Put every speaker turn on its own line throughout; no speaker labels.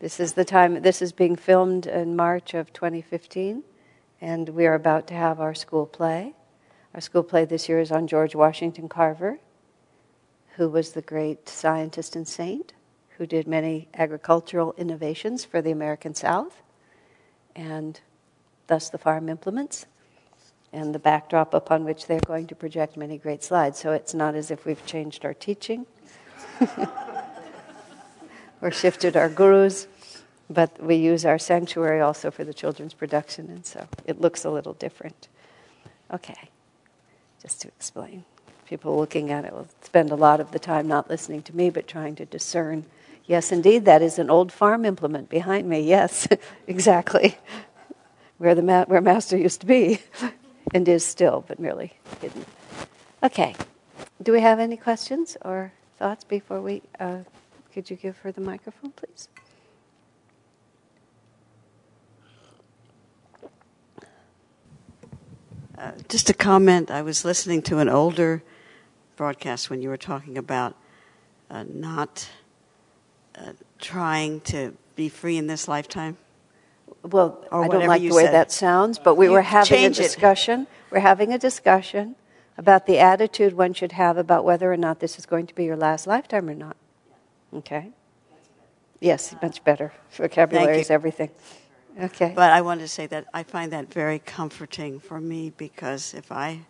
This is the time, this is being filmed in March of 2015, and we are about to have our school play. Our school play this year is on George Washington Carver, who was the great scientist and saint who did many agricultural innovations for the American South, and thus the farm implements, and the backdrop upon which they're going to project many great slides. So it's not as if we've changed our teaching or shifted our gurus, but we use our sanctuary also for the children's production, and so it looks a little different. Okay, just to explain. People looking at it will spend a lot of the time not listening to me, but trying to discern Yes, indeed, that is an old farm implement behind me. Yes, exactly. Where the ma- where master used to be, and is still, but merely hidden. Okay. Do we have any questions or thoughts before we? Uh, could you give her the microphone, please?
Uh, just a comment. I was listening to an older broadcast when you were talking about uh, not uh, trying to be free in this lifetime?
Well, or I don't like the way said. that sounds, but we you were having a discussion. It. We're having a discussion about the attitude one should have about whether or not this is going to be your last lifetime or not. Okay? Yes, much better. Vocabulary is everything. Okay.
But I wanted to say that I find that very comforting for me because if I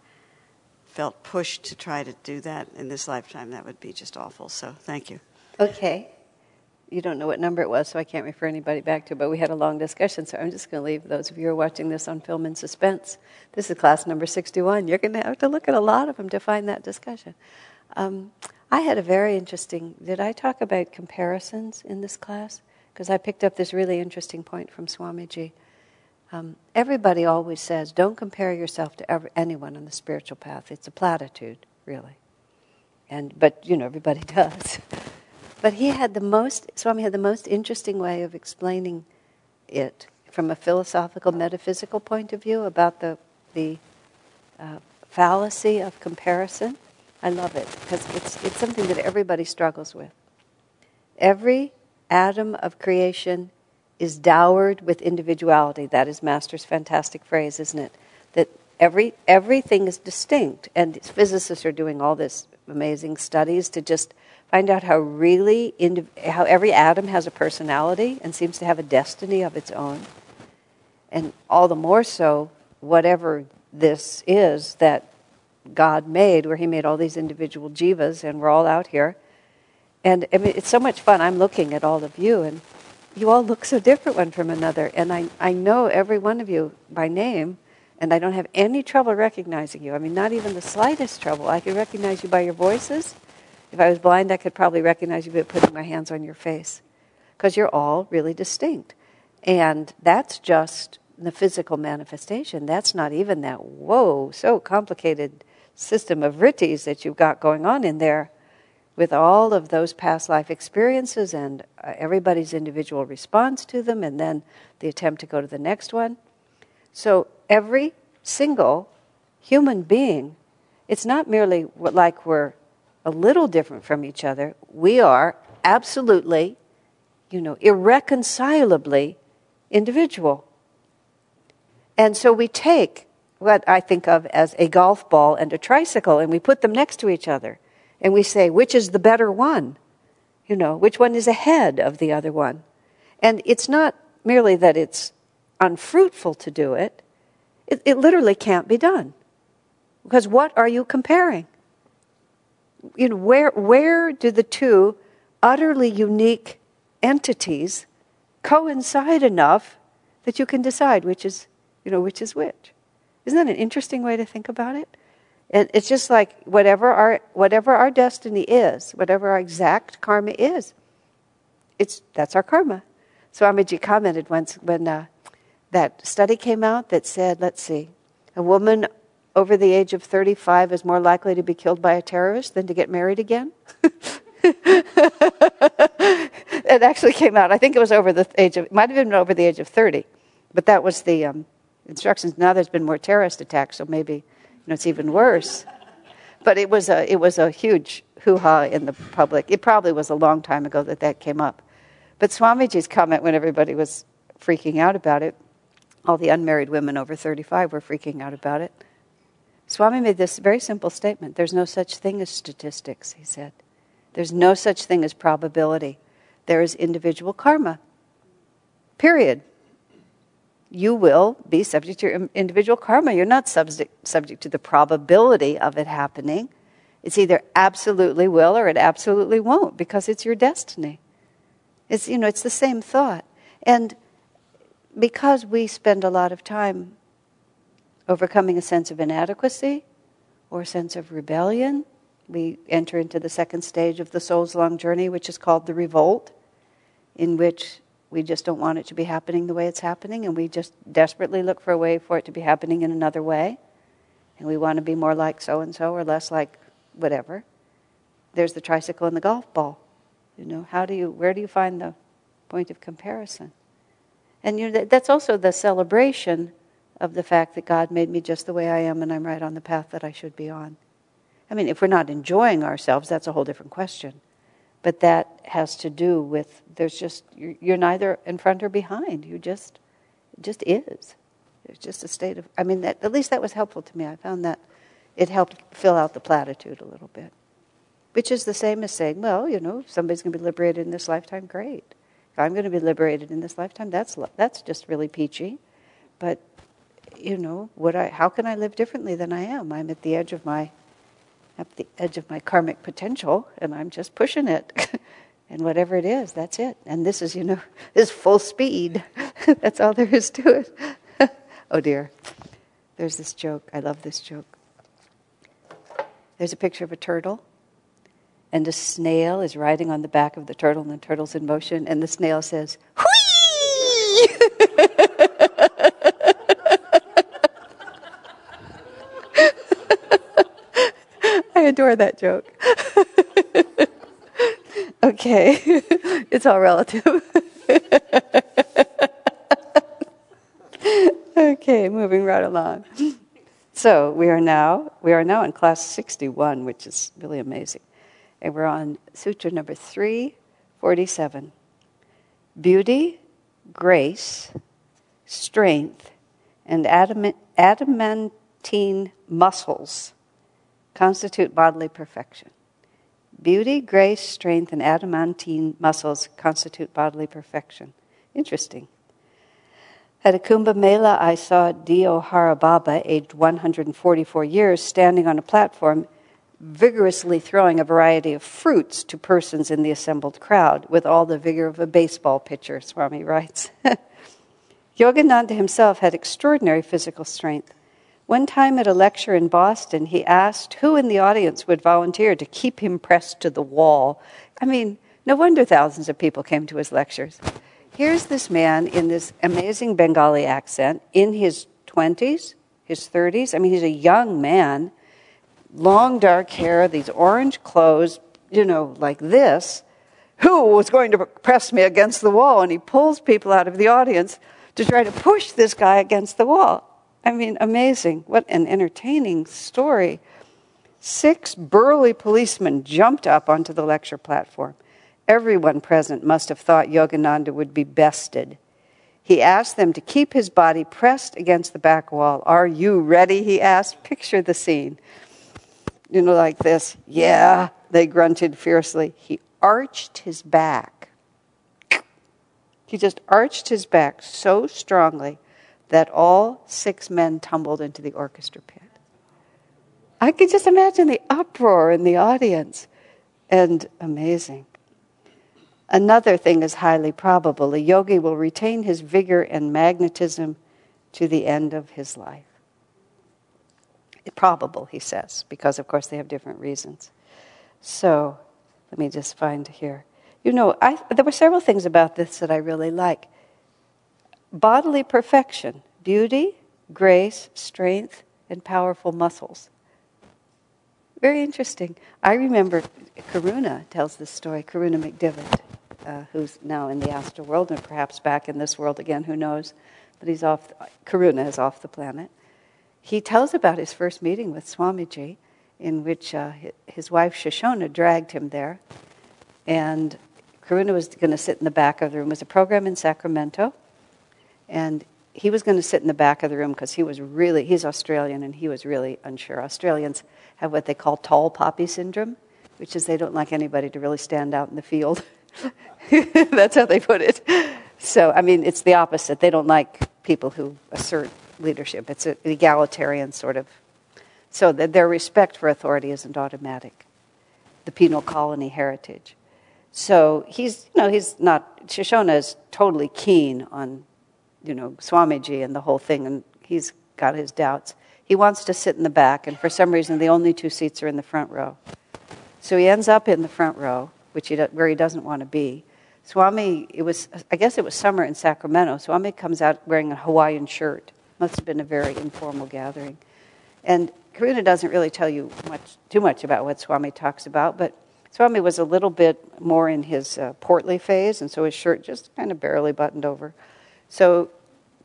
felt pushed to try to do that in this lifetime, that would be just awful. So thank you.
Okay you don't know what number it was, so I can't refer anybody back to, but we had a long discussion, so I'm just going to leave those of you who are watching this on film in suspense. This is class number 61. You're going to have to look at a lot of them to find that discussion. Um, I had a very interesting, did I talk about comparisons in this class? Because I picked up this really interesting point from Swamiji. Um, everybody always says, don't compare yourself to ever, anyone on the spiritual path. It's a platitude, really. And, but, you know, everybody does. But he had the most, Swami had the most interesting way of explaining it from a philosophical, metaphysical point of view about the, the uh, fallacy of comparison. I love it because it's, it's something that everybody struggles with. Every atom of creation is dowered with individuality. That is Master's fantastic phrase, isn't it? That every, everything is distinct. And physicists are doing all this amazing studies to just Find out how really, how every atom has a personality and seems to have a destiny of its own. And all the more so, whatever this is that God made, where He made all these individual jivas, and we're all out here. And I mean, it's so much fun. I'm looking at all of you, and you all look so different one from another. And I, I know every one of you by name, and I don't have any trouble recognizing you. I mean, not even the slightest trouble. I can recognize you by your voices if I was blind, I could probably recognize you by putting my hands on your face because you're all really distinct. And that's just the physical manifestation. That's not even that, whoa, so complicated system of vrittis that you've got going on in there with all of those past life experiences and uh, everybody's individual response to them, and then the attempt to go to the next one. So every single human being, it's not merely like we're a little different from each other, we are absolutely, you know, irreconcilably individual. And so we take what I think of as a golf ball and a tricycle and we put them next to each other and we say, which is the better one? You know, which one is ahead of the other one? And it's not merely that it's unfruitful to do it, it, it literally can't be done. Because what are you comparing? you know, where, where do the two utterly unique entities coincide enough that you can decide which is, you know, which is which? Isn't that an interesting way to think about it? it it's just like whatever our, whatever our destiny is, whatever our exact karma is, it's, that's our karma. Swamiji commented once when uh, that study came out that said, let's see, a woman over the age of 35 is more likely to be killed by a terrorist than to get married again? it actually came out. I think it was over the age of, it might have been over the age of 30, but that was the um, instructions. Now there's been more terrorist attacks, so maybe you know, it's even worse. But it was a, it was a huge hoo ha in the public. It probably was a long time ago that that came up. But Swamiji's comment when everybody was freaking out about it, all the unmarried women over 35 were freaking out about it. Swami made this very simple statement There's no such thing as statistics, he said. There's no such thing as probability. There is individual karma. Period. You will be subject to your individual karma. You're not subject, subject to the probability of it happening. It's either absolutely will or it absolutely won't because it's your destiny. It's, you know, it's the same thought. And because we spend a lot of time overcoming a sense of inadequacy or a sense of rebellion, we enter into the second stage of the soul's long journey, which is called the revolt, in which we just don't want it to be happening the way it's happening, and we just desperately look for a way for it to be happening in another way. And we want to be more like so and so or less like whatever. There's the tricycle and the golf ball. You know, how do you, where do you find the point of comparison? And you know, that's also the celebration of the fact that God made me just the way I am and I'm right on the path that I should be on. I mean, if we're not enjoying ourselves, that's a whole different question. But that has to do with there's just you're, neither in front or behind. You just it just is. It's just a state of. I mean, that, at least that was helpful to me. I found that it helped fill out the platitude a little bit, which is the same as saying, well, you know, somebody's going to be liberated in this lifetime, great. If I'm going to be liberated in this lifetime, that's that's just really peachy. But you know, what I how can I live differently than I am? I'm at the edge of my at the edge of my karmic potential, and I'm just pushing it. and whatever it is, that's it. And this is, you know, is full speed. that's all there is to it. oh dear. There's this joke. I love this joke. There's a picture of a turtle, and a snail is riding on the back of the turtle, and the turtle's in motion, and the snail says, Whee! I adore that joke. okay, it's all relative. okay, moving right along. So we are now we are now in class 61, which is really amazing. And we're on sutra number 347. Beauty, grace, strength, and adamant, adamantine muscles constitute bodily perfection. Beauty, grace, strength, and adamantine muscles constitute bodily perfection. Interesting. At a Kumbh Mela, I saw Dio Baba, aged 144 years, standing on a platform, vigorously throwing a variety of fruits to persons in the assembled crowd, with all the vigor of a baseball pitcher, Swami writes. Yogananda himself had extraordinary physical strength. One time at a lecture in Boston, he asked who in the audience would volunteer to keep him pressed to the wall. I mean, no wonder thousands of people came to his lectures. Here's this man in this amazing Bengali accent in his 20s, his 30s. I mean, he's a young man, long dark hair, these orange clothes, you know, like this. Who was going to press me against the wall? And he pulls people out of the audience to try to push this guy against the wall. I mean, amazing. What an entertaining story. Six burly policemen jumped up onto the lecture platform. Everyone present must have thought Yogananda would be bested. He asked them to keep his body pressed against the back wall. Are you ready? He asked. Picture the scene. You know, like this. Yeah, they grunted fiercely. He arched his back. He just arched his back so strongly that all six men tumbled into the orchestra pit. I could just imagine the uproar in the audience. And amazing. Another thing is highly probable a yogi will retain his vigor and magnetism to the end of his life. Probable, he says, because of course they have different reasons. So, let me just find here. You know, I, there were several things about this that I really like bodily perfection, beauty, grace, strength, and powerful muscles. Very interesting. I remember Karuna tells this story, Karuna McDivitt uh, who's now in the astral world and perhaps back in this world again, who knows? But he's off, Karuna is off the planet. He tells about his first meeting with Swamiji, in which uh, his wife Shoshona dragged him there. And Karuna was going to sit in the back of the room. It was a program in Sacramento, and he was going to sit in the back of the room because he was really, he's Australian and he was really unsure. Australians have what they call tall poppy syndrome, which is they don't like anybody to really stand out in the field. That's how they put it. So, I mean, it's the opposite. They don't like people who assert leadership. It's an egalitarian sort of. So their respect for authority isn't automatic. The penal colony heritage. So he's, you know, he's not. Shoshona is totally keen on, you know, Swamiji and the whole thing, and he's got his doubts. He wants to sit in the back, and for some reason, the only two seats are in the front row. So he ends up in the front row, which he where he doesn't want to be. Swami, it was, I guess it was summer in Sacramento. Swami comes out wearing a Hawaiian shirt. Must have been a very informal gathering. And Karuna doesn't really tell you much, too much about what Swami talks about, but Swami was a little bit more in his uh, portly phase, and so his shirt just kind of barely buttoned over. So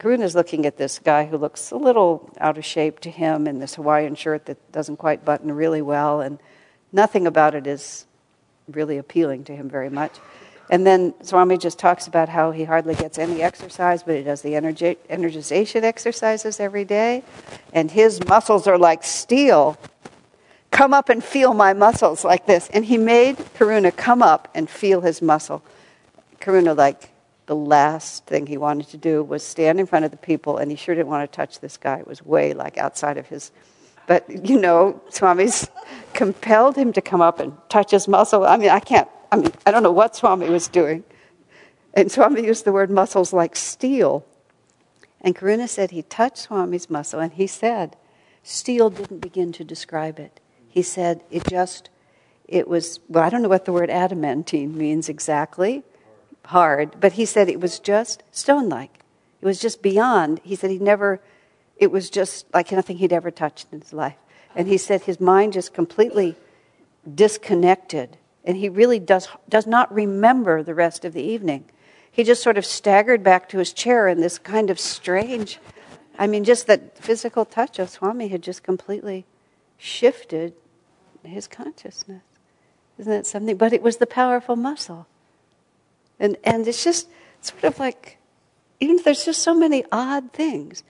Karuna's looking at this guy who looks a little out of shape to him in this Hawaiian shirt that doesn't quite button really well, and nothing about it is really appealing to him very much. And then Swami just talks about how he hardly gets any exercise, but he does the energi- energization exercises every day. And his muscles are like steel. Come up and feel my muscles like this. And he made Karuna come up and feel his muscle. Karuna, like, the last thing he wanted to do was stand in front of the people, and he sure didn't want to touch this guy. It was way, like, outside of his. But, you know, Swami's compelled him to come up and touch his muscle. I mean, I can't I mean, I don't know what Swami was doing. And Swami used the word muscles like steel. And Karuna said he touched Swami's muscle and he said, steel didn't begin to describe it. He said it just, it was, well, I don't know what the word adamantine means exactly, hard, but he said it was just stone like. It was just beyond. He said he never, it was just like nothing he'd ever touched in his life. And he said his mind just completely disconnected and he really does, does not remember the rest of the evening. He just sort of staggered back to his chair in this kind of strange, I mean, just that physical touch of Swami had just completely shifted his consciousness. Isn't that something? But it was the powerful muscle. And, and it's just sort of like, even there's just so many odd things,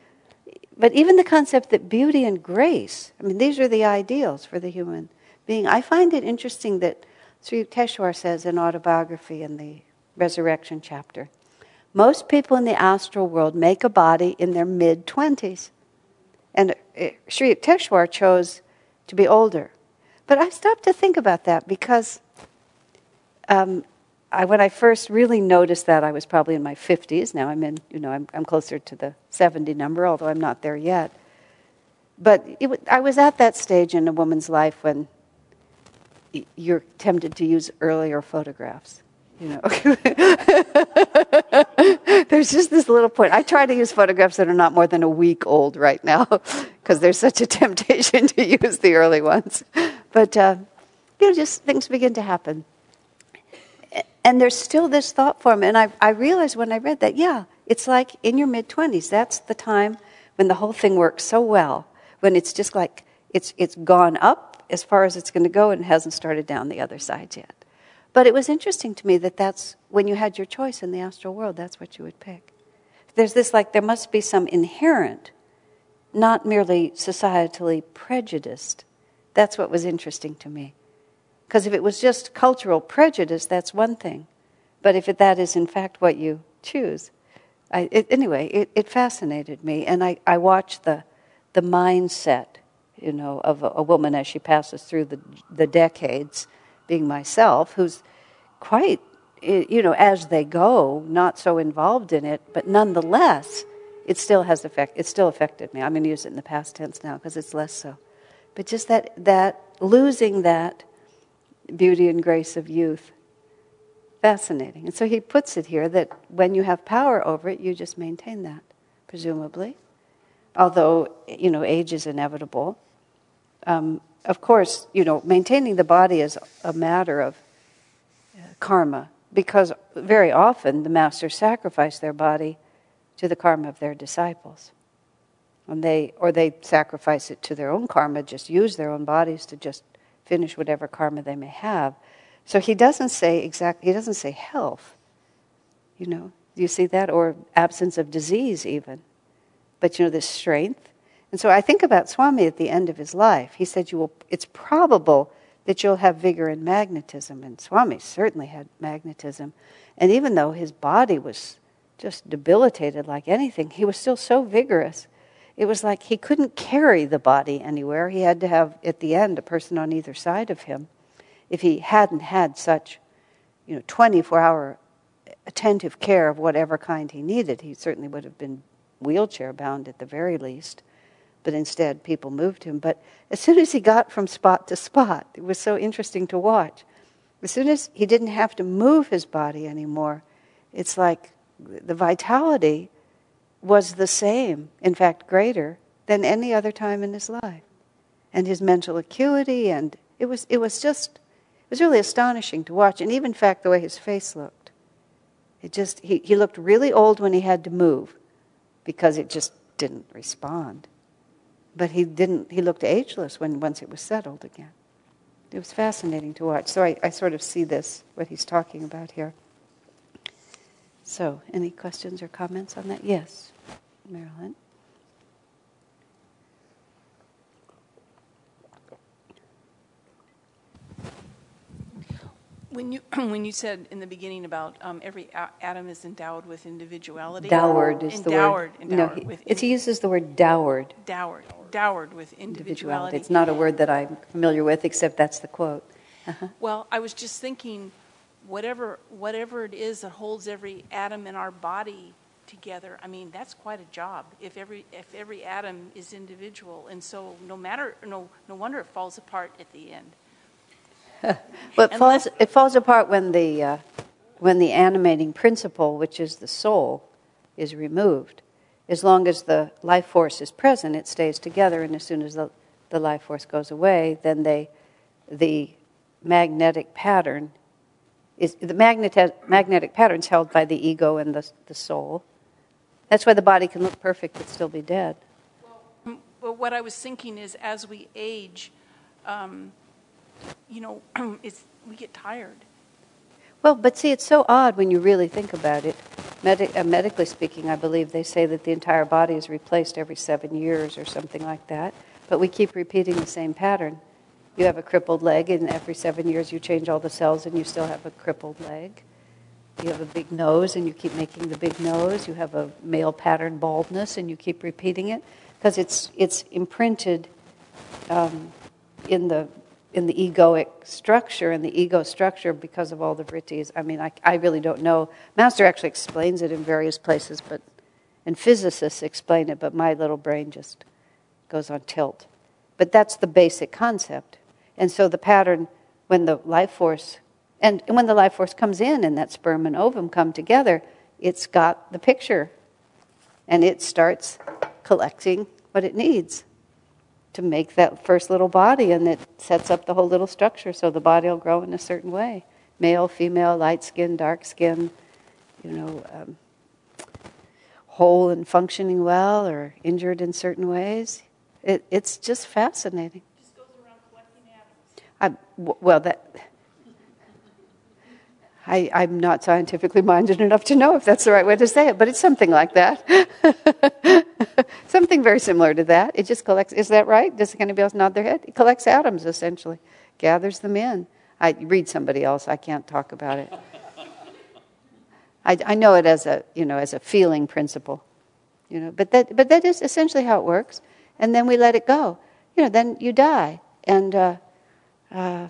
but even the concept that beauty and grace, I mean, these are the ideals for the human being. I find it interesting that Sri Yukteswar says in autobiography in the resurrection chapter most people in the astral world make a body in their mid 20s. And uh, Sri Yukteswar chose to be older. But I stopped to think about that because um, I, when I first really noticed that, I was probably in my 50s. Now I'm in, you know, I'm, I'm closer to the 70 number, although I'm not there yet. But it, I was at that stage in a woman's life when you're tempted to use earlier photographs. You know, there's just this little point. I try to use photographs that are not more than a week old right now, because there's such a temptation to use the early ones. But uh, you know, just things begin to happen, and there's still this thought form. And I, I realized when I read that, yeah, it's like in your mid twenties. That's the time when the whole thing works so well. When it's just like it's it's gone up as far as it's going to go and hasn't started down the other side yet. But it was interesting to me that that's when you had your choice in the astral world, that's what you would pick. There's this like, there must be some inherent, not merely societally prejudiced. That's what was interesting to me. Because if it was just cultural prejudice, that's one thing. But if it, that is in fact what you choose, I, it, anyway, it, it, fascinated me. And I, I watched the, the mindset you know, of a, a, woman as she passes through the, the decades, being myself, who's quite, eh, you know, as they go, not so involved in it, but nonetheless, it still has effect. It still affected me. I'm going to use it in the past tense now because it's less so. But just that that losing that beauty and grace of youth, fascinating. And so he puts it here that when you have power over it, you just maintain that, presumably. Although you know age is inevitable, um, of course, you know, maintaining the body is a matter of uh, karma because very often the masters sacrifice their body to the karma of their disciples. And they, or they sacrifice it to their own karma, just use their own bodies to just finish whatever karma they may have. So he doesn't say exactly, he doesn't say health. You know, do you see that? Or absence of disease, even. But you know, this strength. And so I think about Swami at the end of his life. He said, you will, It's probable that you'll have vigor and magnetism. And Swami certainly had magnetism. And even though his body was just debilitated like anything, he was still so vigorous. It was like he couldn't carry the body anywhere. He had to have, at the end, a person on either side of him. If he hadn't had such, you know, 24 hour attentive care of whatever kind he needed, he certainly would have been wheelchair bound at the very least. But instead, people moved him. But as soon as he got from spot to spot, it was so interesting to watch. As soon as he didn't have to move his body anymore, it's like the vitality was the same, in fact, greater than any other time in his life. And his mental acuity, and it was, it was just, it was really astonishing to watch. And even, in fact, the way his face looked. It just, he, he looked really old when he had to move because it just didn't respond. But he didn't, he looked ageless when once it was settled again. It was fascinating to watch. So I, I sort of see this, what he's talking about here. So, any questions or comments on that? Yes, Marilyn.
When you when you said in the beginning about um, every atom is endowed with individuality,
dowered is
endowed,
the word.
Endowed,
no, he,
with
in, he uses the word dowered.
Dowered, dowered with individuality. individuality.
It's not a word that I'm familiar with, except that's the quote.
Uh-huh. Well, I was just thinking, whatever whatever it is that holds every atom in our body together, I mean, that's quite a job. If every if every atom is individual, and so no matter no no wonder it falls apart at the end.
well, it falls, it falls apart when the, uh, when the animating principle, which is the soul, is removed. As long as the life force is present, it stays together, and as soon as the, the life force goes away, then they, the magnetic pattern is the magnetic, magnetic patterns held by the ego and the, the soul. That's why the body can look perfect but still be dead.
Well, well what I was thinking is, as we age, um, you know, it's, we get tired.
Well, but see, it's so odd when you really think about it. Medi- uh, medically speaking, I believe they say that the entire body is replaced every seven years or something like that. But we keep repeating the same pattern. You have a crippled leg, and every seven years you change all the cells, and you still have a crippled leg. You have a big nose, and you keep making the big nose. You have a male pattern baldness, and you keep repeating it because it's it's imprinted um, in the in the egoic structure and the ego structure because of all the vrittis. I mean, I, I really don't know. Master actually explains it in various places, but and physicists explain it, but my little brain just goes on tilt. But that's the basic concept. And so the pattern, when the life force, and when the life force comes in and that sperm and ovum come together, it's got the picture. And it starts collecting what it needs to make that first little body, and it sets up the whole little structure so the body will grow in a certain way male, female, light skin, dark skin, you know, um, whole and functioning well or injured in certain ways. It, it's just fascinating.
Just goes around collecting atoms.
I, well, that I, I'm not scientifically minded enough to know if that's the right way to say it, but it's something like that. something very similar to that. It just collects, is that right? Does anybody else nod their head? It collects atoms, essentially, gathers them in. I read somebody else, I can't talk about it. I, I know it as a, you know, as a feeling principle. You know, but that, but that is essentially how it works. And then we let it go. You know, then you die. And uh, uh,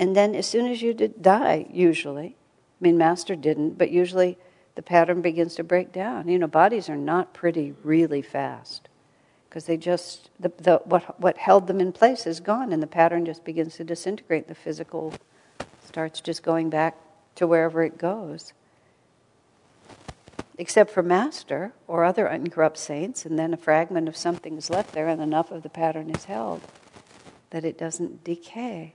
and then as soon as you die, usually, I mean, Master didn't, but usually the pattern begins to break down. You know, bodies are not pretty really fast because they just, the, the, what, what held them in place is gone and the pattern just begins to disintegrate. The physical starts just going back to wherever it goes. Except for Master or other uncorrupt saints, and then a fragment of something is left there, and enough of the pattern is held that it doesn't decay.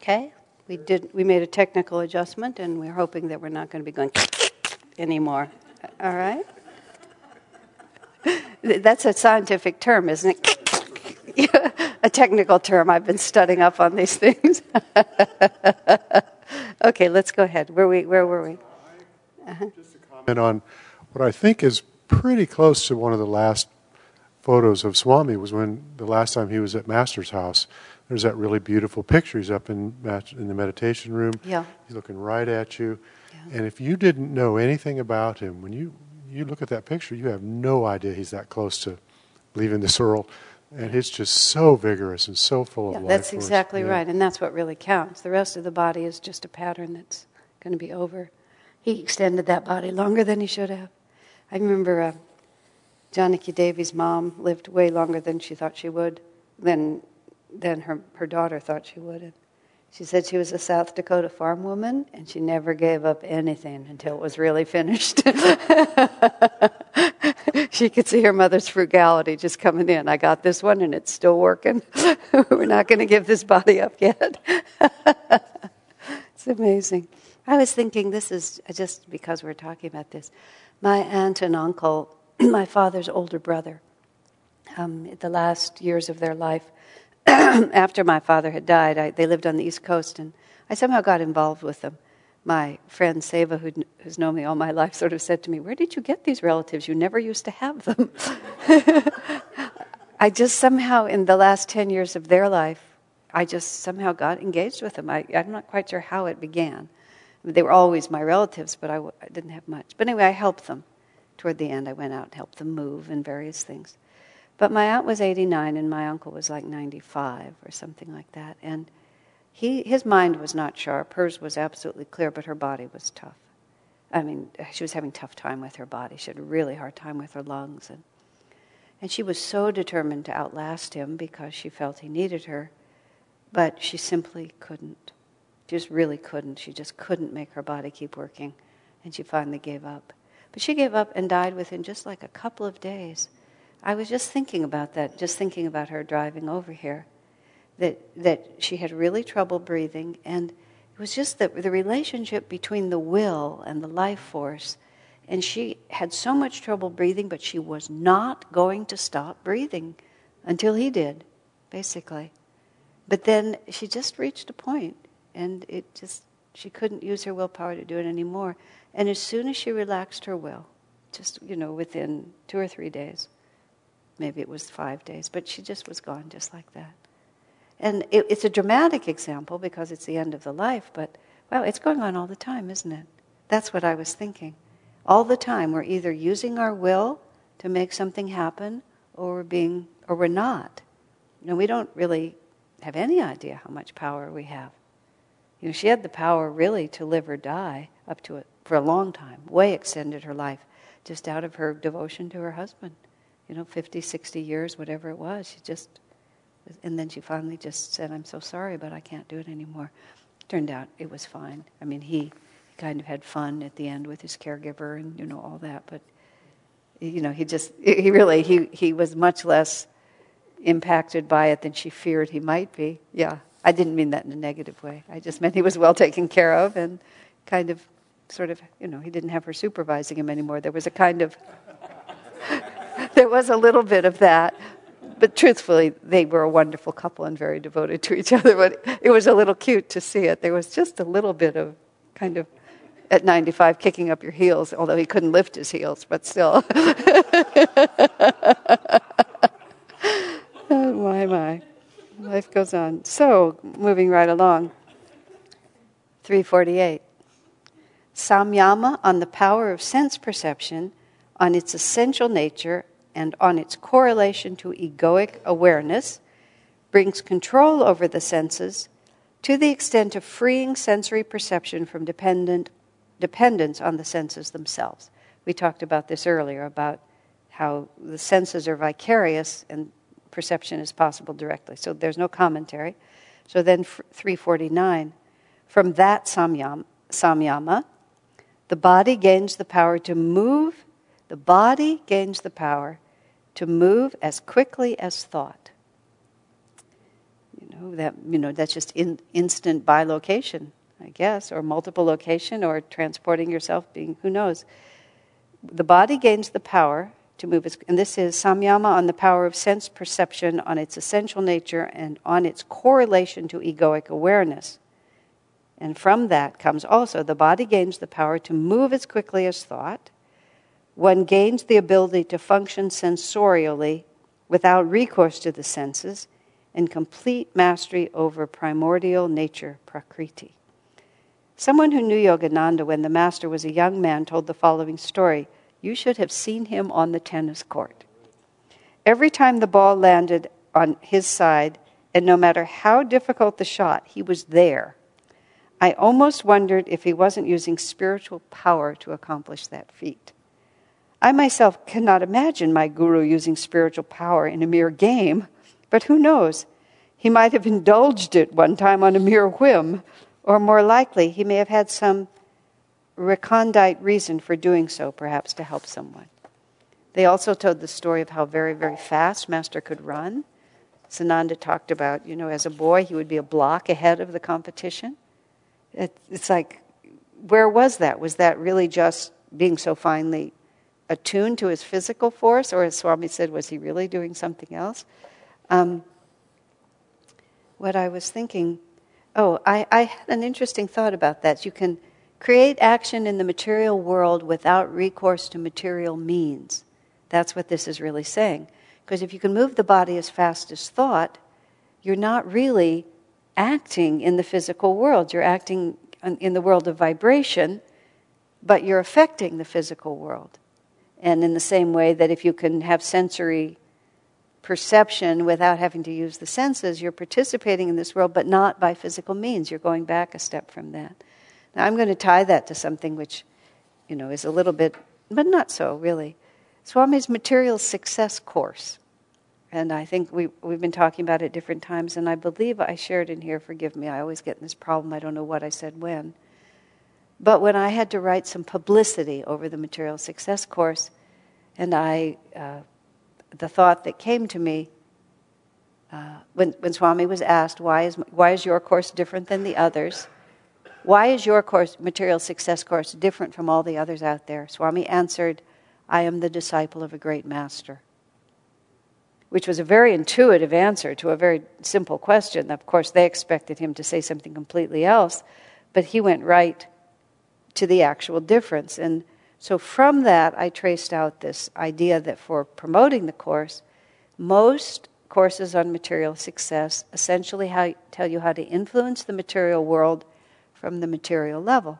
Okay? We did. We made a technical adjustment, and we're hoping that we're not going to be going anymore. All right? That's a scientific term, isn't it? a technical term. I've been studying up on these things. okay, let's go ahead. Where we? Where were we?
Uh-huh. Just a comment on what I think is pretty close to one of the last photos of Swami was when the last time he was at Master's house. There's that really beautiful picture. He's up in in the meditation room.
Yeah.
He's looking right at you. Yeah. And if you didn't know anything about him, when you you look at that picture, you have no idea he's that close to leaving this world. And it's just so vigorous and so full
yeah,
of life.
That's exactly yeah. right, and that's what really counts. The rest of the body is just a pattern that's going to be over. He extended that body longer than he should have. I remember uh, Janaki Devi's mom lived way longer than she thought she would, than, than her, her daughter thought she would. And she said she was a South Dakota farm woman and she never gave up anything until it was really finished. she could see her mother's frugality just coming in. I got this one and it's still working. We're not going to give this body up yet. it's amazing. I was thinking this is just because we're talking about this. My aunt and uncle, my father's older brother, um, the last years of their life, after my father had died, I, they lived on the East Coast, and I somehow got involved with them. My friend Seva, who, who's known me all my life, sort of said to me, Where did you get these relatives? You never used to have them. I just somehow, in the last 10 years of their life, I just somehow got engaged with them. I, I'm not quite sure how it began. They were always my relatives, but I w- I didn't have much. But anyway, I helped them. Toward the end, I went out and helped them move and various things. But my aunt was 89 and my uncle was like 95 or something like that. And he, his mind was not sharp. Hers was absolutely clear, but her body was tough. I mean, she was having tough time with her body. She had a really hard time with her lungs. And, and she was so determined to outlast him because she felt he needed her, but she simply couldn't. She just really couldn't. She just couldn't make her body keep working. And she finally gave up. But she gave up and died within just like a couple of days. I was just thinking about that, just thinking about her driving over here, that, that she had really trouble breathing, and it was just that the relationship between the will and the life force. And she had so much trouble breathing, but she was not going to stop breathing until he did, basically. But then she just reached a point, and it just, she couldn't use her willpower to do it anymore. And as soon as she relaxed her will, just, you know, within two or three days, maybe it was five days, but she just was gone just like that. And it, it's a dramatic example because it's the end of the life, but well, it's going on all the time, isn't it? That's what I was thinking. All the time, we're either using our will to make something happen, or we're being, or we're not. You know, we don't really have any idea how much power we have. You know, she had the power really to live or die up to it for a long time, way extended her life, just out of her devotion to her husband you know, 50, 60 years, whatever it was. She just, and then she finally just said, I'm so sorry, but I can't do it anymore. Turned out it was fine. I mean, he kind of had fun at the end with his caregiver and, you know, all that, but, you know, he just, he really, he, he was much less impacted by it than she feared he might be. Yeah. I didn't mean that in a negative way. I just meant he was well taken care of and kind of, sort of, you know, he didn't have her supervising him anymore. There was a kind of there was a little bit of that. But truthfully, they were a wonderful couple and very devoted to each other. But it was a little cute to see it. There was just a little bit of kind of at 95 kicking up your heels, although he couldn't lift his heels, but still. oh, my, my. Life goes on. So, moving right along. 348. Samyama on the power of sense perception, on its essential nature, and on its correlation to egoic awareness brings control over the senses to the extent of freeing sensory perception from dependent, dependence on the senses themselves. We talked about this earlier about how the senses are vicarious and perception is possible directly. So there's no commentary. So then, 349 from that samyama, samyama, the body gains the power to move the body gains the power to move as quickly as thought. You know, that, you know, that's just in, instant bilocation, I guess, or multiple location, or transporting yourself being, who knows. The body gains the power to move its. And this is Samyama on the power of sense perception, on its essential nature, and on its correlation to egoic awareness. And from that comes also the body gains the power to move as quickly as thought. One gains the ability to function sensorially without recourse to the senses and complete mastery over primordial nature, prakriti. Someone who knew Yogananda when the master was a young man told the following story. You should have seen him on the tennis court. Every time the ball landed on his side, and no matter how difficult the shot, he was there. I almost wondered if he wasn't using spiritual power to accomplish that feat. I myself cannot imagine my guru using spiritual power in a mere game, but who knows? He might have indulged it one time on a mere whim, or more likely, he may have had some recondite reason for doing so, perhaps to help someone. They also told the story of how very, very fast Master could run. Sananda talked about, you know, as a boy, he would be a block ahead of the competition. It, it's like, where was that? Was that really just being so finely attuned to his physical force, or as Swami said, was he really doing something else? Um, what I was thinking, oh, I, I had an interesting thought about that. You can create action in the material world without recourse to material means. That's what this is really saying. Because if you can move the body as fast as thought, you're not really acting in the physical world. You're acting in the world of vibration, but you're affecting the physical world. And in the same way that if you can have sensory perception without having to use the senses, you're participating in this world, but not by physical means. You're going back a step from that. Now, I'm going to tie that to something which, you know, is a little bit, but not so really. Swami's Material Success Course. And I think we, we've been talking about it different times, and I believe I shared in here, forgive me, I always get in this problem, I don't know what I said when. But when I had to write some publicity over the Material Success Course, and I, uh, the thought that came to me uh, when, when Swami was asked, why is, why is your course different than the others? Why is your course, Material Success Course, different from all the others out there? Swami answered, I am the disciple of a great master. Which was a very intuitive answer to a very simple question. Of course, they expected him to say something completely else, but he went right to the actual difference. And so from that, I traced out this idea that for promoting the course, most courses on material success essentially how, tell you how to influence the material world from the material level.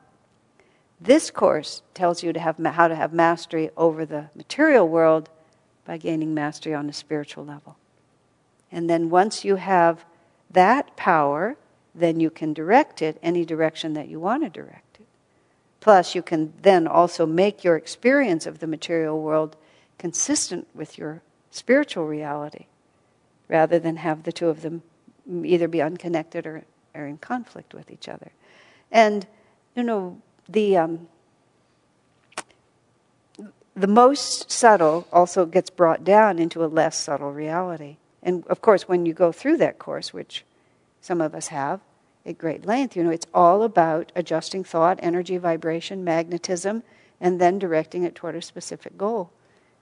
This course tells you to have, how to have mastery over the material world by gaining mastery on a spiritual level. And then once you have that power, then you can direct it any direction that you want to direct. Plus, you can then also make your experience of the material world consistent with your spiritual reality rather than have the two of them either be unconnected or, or in conflict with each other. And, you know, the, um, the most subtle also gets brought down into a less subtle reality. And of course, when you go through that course, which some of us have, at great length. You know, it's all about adjusting thought, energy, vibration, magnetism, and then directing it toward a specific goal.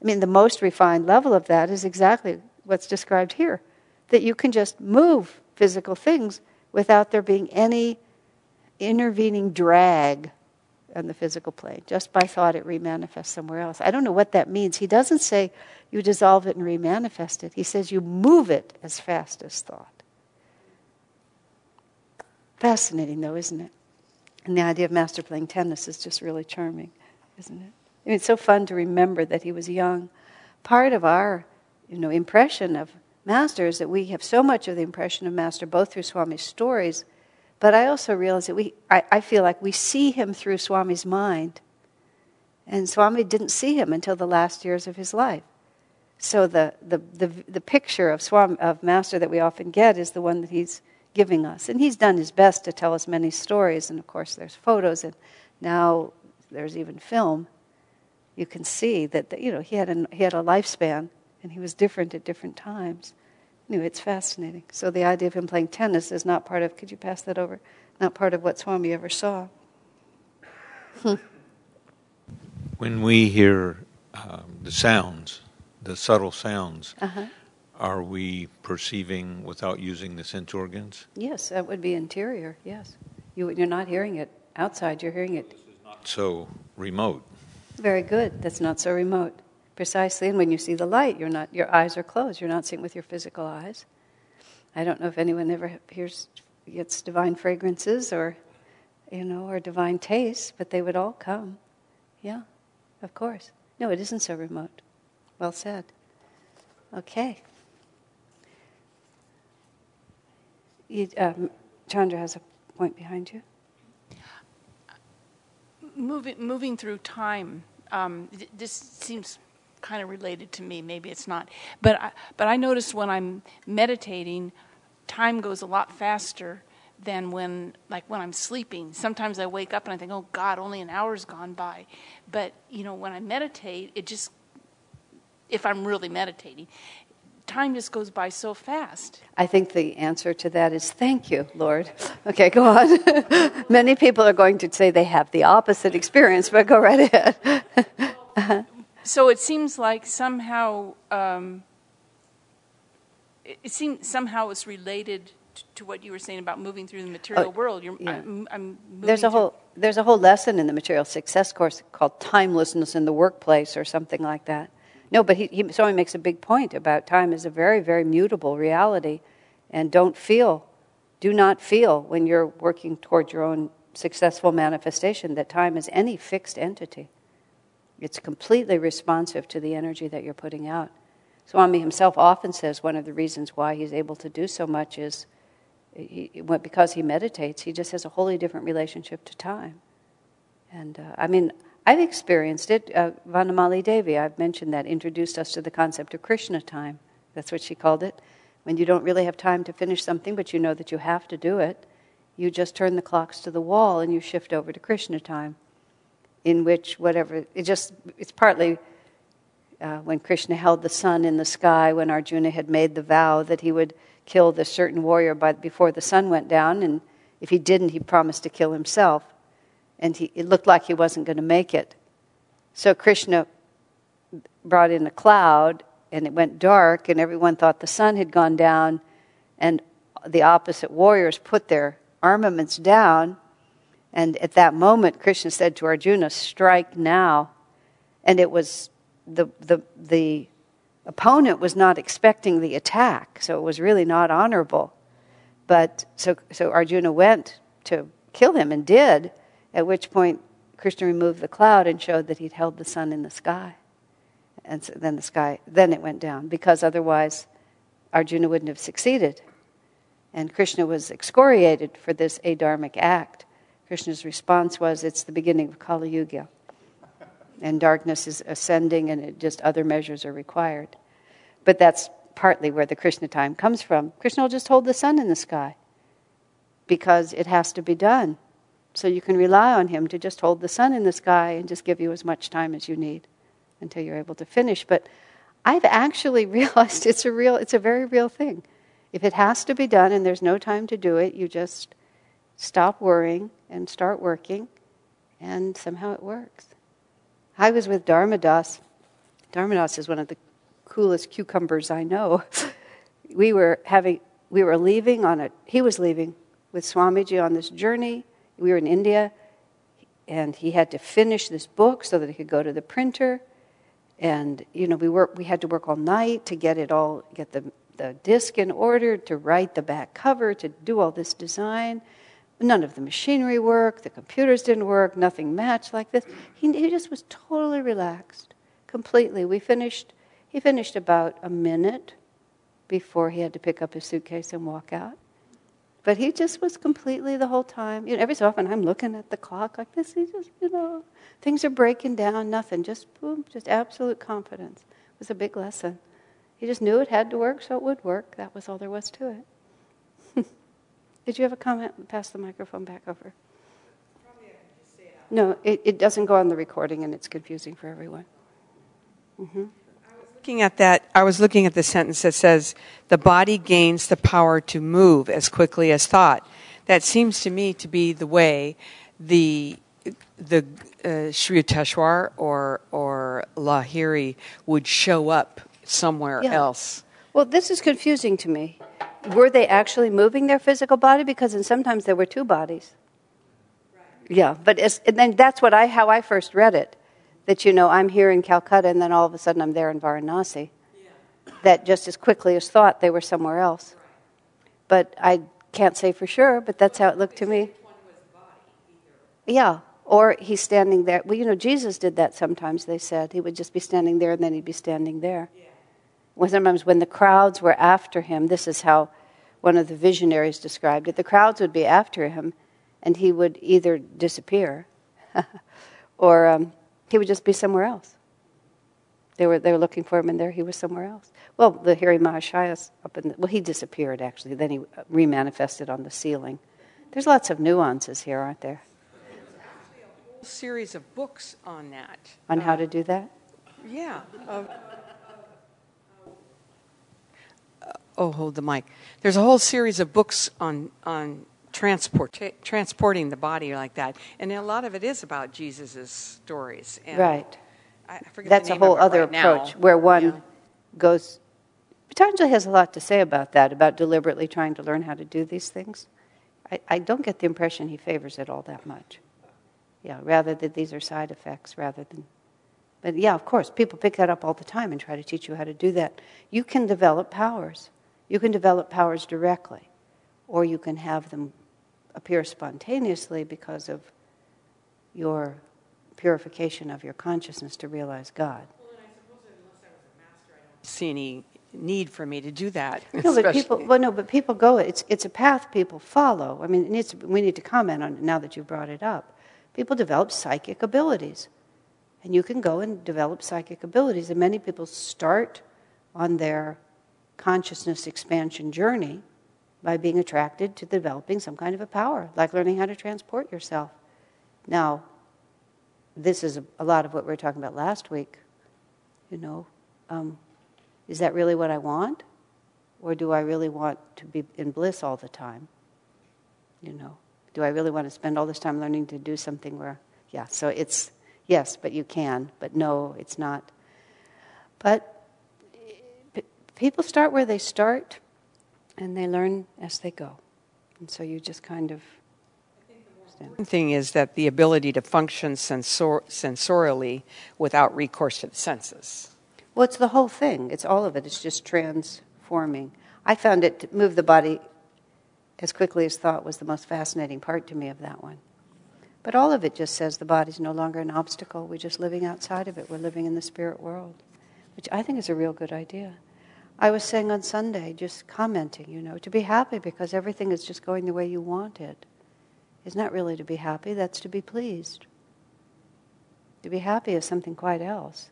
I mean, the most refined level of that is exactly what's described here that you can just move physical things without there being any intervening drag on the physical plane. Just by thought, it remanifests somewhere else. I don't know what that means. He doesn't say you dissolve it and remanifest it, he says you move it as fast as thought. Fascinating, though, isn't it? And the idea of Master playing tennis is just really charming, isn't it? I mean, it's so fun to remember that he was young. Part of our, you know, impression of Master is that we have so much of the impression of Master both through Swami's stories, but I also realize that we, I, I feel like we see him through Swami's mind. And Swami didn't see him until the last years of his life. So the, the, the, the picture of, Swami, of Master that we often get is the one that he's giving us. And he's done his best to tell us many stories, and of course, there's photos, and now there's even film. You can see that, you know, he had, a, he had a lifespan, and he was different at different times. Know, it's fascinating. So the idea of him playing tennis is not part of, could you pass that over? Not part of what Swami ever saw.
when we hear um, the sounds the subtle sounds,
Uh-huh.
Are we perceiving without using the sense organs?
Yes, that would be interior, yes. You, you're not hearing it outside, you're hearing it.
So remote.
Very good. That's not so remote. Precisely. And when you see the light, you're not, your eyes are closed. You're not seeing with your physical eyes. I don't know if anyone ever hears, gets divine fragrances or, you know, or divine tastes, but they would all come. Yeah, of course. No, it isn't so remote. Well said. Okay. You, um, Chandra has a point behind you.
Moving, moving through time, um, th- this seems kind of related to me. Maybe it's not, but I, but I notice when I'm meditating, time goes a lot faster than when like when I'm sleeping. Sometimes I wake up and I think, oh God, only an hour's gone by. But you know, when I meditate, it just if I'm really meditating, time just goes by so fast.
I think the answer to that is thank you, Lord. Okay, go on. Many people are going to say they have the opposite experience, but go right ahead.
So it seems like somehow um, it, it seems somehow it's related to what you were saying about moving through the material
Oh,
world. You're,
yeah.
I'm, I'm moving
There's a whole there's a whole lesson in the material success course called timelessness in the workplace or something like that. No, but he, he so he makes a big point about time is a very very mutable reality, and don't feel, do not feel when you're working toward your own successful manifestation that time is any fixed entity. It's completely responsive to the energy that you're putting out. Swami himself often says one of the reasons why he's able to do so much is he, because he meditates, he just has a wholly different relationship to time. And uh, I mean, I've experienced it. Uh, Devi, I've mentioned that, introduced us to the concept of Krishna time. That's what she called it. When you don't really have time to finish something, but you know that you have to do it, you just turn the clocks to the wall and you shift over to Krishna time, in which whatever, it just, it's partly uh, when Krishna held the sun in the sky, when Arjuna had made the vow that he would kill this certain warrior by, before the sun went down, and if he didn't, he promised to kill himself. And he, it looked like he wasn't going to make it. So Krishna brought in a cloud, and it went dark, and everyone thought the sun had gone down, and the opposite warriors put their armaments down. And at that moment, Krishna said to Arjuna, Strike now. And it was the, the, the opponent was not expecting the attack, so it was really not honorable. But so, so Arjuna went to kill him and did, at which point Krishna removed the cloud and showed that he'd held the sun in the sky. And so then the sky, then it went down, because otherwise Arjuna wouldn't have succeeded. And Krishna was excoriated for this adharmic act. Krishna's response was, It's the beginning of Kali Yuga and darkness is ascending and it just other measures are required. But that's partly where the Krishna time comes from. Krishna will just hold the sun in the sky because it has to be done. So you can rely on him to just hold the sun in the sky and just give you as much time as you need until you're able to finish. But I've actually realized it's a real it's a very real thing. If it has to be done and there's no time to do it, you just stop worrying and start working and somehow it works. I was with Dharmadas. Dharmadas is one of the coolest cucumbers I know. we were having, we were leaving on a, he was leaving with Swamiji on this journey. We were in India, and he had to finish this book so that he could go to the printer. And you know, we work, we had to work all night to get it all, get the the disc in order, to write the back cover, to do all this design. None of the machinery worked, the computers didn't work, nothing matched like this. He, he just was totally relaxed, completely. We finished, he finished about a minute before he had to pick up his suitcase and walk out. But he just was completely the whole time. You know, every so often I'm looking at the clock like this. He just, you know, things are breaking down, nothing, just boom, just absolute confidence. It was a big lesson. He just knew it had to work, so it would work. That was all there was to it. Did you have a comment? Pass the microphone back over. No, it, it doesn't go on the recording, and it's confusing for everyone. Mm-hmm.
Looking at that, I was looking at the sentence that says, the body gains the power to move as quickly as thought. That seems to me to be the way the the uh, Sri Yukteswar or or Lahiri would show up somewhere
Yeah.
else.
Well, this is confusing to me. Were they actually moving their physical body? Because then sometimes there were two bodies. Yeah, but and then that's what I how I first read it. That you know I'm here in Calcutta, and then all of a sudden I'm there in Varanasi. That just as quickly as thought they were somewhere else. But I can't say for sure. But that's how it looked to me. Yeah, or he's standing there. Well, you know, Jesus did that sometimes. They said he would just be standing there, and then he'd be standing there. Well, sometimes when the crowds were after him, this is how one of the visionaries described it. The crowds would be after him, and he would either disappear, or um, he would just be somewhere else. They were they were looking for him, and there he was somewhere else. Well, the Hari Mahashayas up in the, well, he disappeared actually. Then he remanifested on the ceiling. There's lots of nuances here, aren't there, There's a
whole series of books on that.
on how to do that?
Yeah. Uh, oh, hold the mic. There's a whole series of books on on transport transporting the body like that, and a lot of it is about Jesus' stories. And
Right.
I
That's
the
a whole other
right now.
approach where one
Yeah.
goes. Patanjali has a lot to say about that, about deliberately trying to learn how to do these things. I, I don't get the impression he favors it all that much. Yeah, rather that these are side effects rather than. But yeah, of course, people pick that up all the time and try to teach you how to do that. You can develop powers. You can develop powers directly, or you can have them appear spontaneously because of your purification of your consciousness to realize God.
Well, master, I don't see any need for me to do that.
No, but people. Well, no, but people go. It's it's a path people follow. I mean, it needs we need to comment on it now that you brought it up. People develop psychic abilities, and you can go and develop psychic abilities. And many people start on their consciousness expansion journey by being attracted to developing some kind of a power, like learning how to transport yourself. Now, this is a, lot of what we were talking about last week. You know, um, is that really what I want? Or do I really want to be in bliss all the time? You know, do I really want to spend all this time learning to do something where, yeah, so it's yes, but you can, but no, it's not. But p- people start where they start and they learn as they go. And so you just kind of.
One thing is that the ability to function sensor- sensorially without recourse to the senses.
Well, it's the whole thing. It's all of it. It's just transforming. I found it to move the body as quickly as thought was the most fascinating part to me of that one. But all of it just says the body's no longer an obstacle. We're just living outside of it. We're living in the spirit world, which I think is a real good idea. I was saying on Sunday, just commenting, you know, to be happy because everything is just going the way you want it is not really to be happy, that's to be pleased. To be happy is something quite else.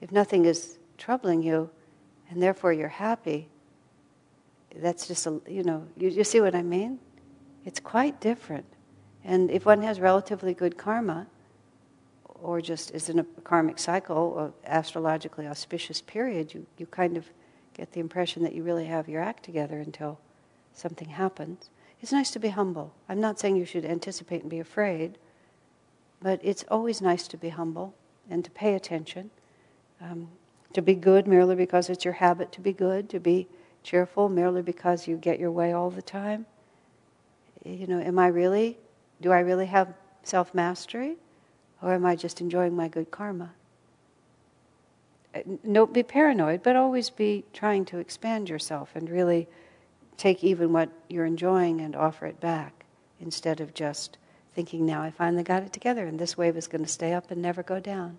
If nothing is troubling you and therefore you're happy, that's just a, you know, you, you see what I mean? It's quite different. And if one has relatively good karma, or just is in a karmic cycle or astrologically auspicious period, you, you kind of get the impression that you really have your act together until something happens. It's nice to be humble. I'm not saying you should anticipate and be afraid, but it's always nice to be humble and to pay attention, um, to be good merely because it's your habit to be good, to be cheerful merely because you get your way all the time. You know, am I really, do I really have self mastery? Or am I just enjoying my good karma? Don't be paranoid, but always be trying to expand yourself and really take even what you're enjoying and offer it back instead of just thinking, now I finally got it together and this wave is going to stay up and never go down.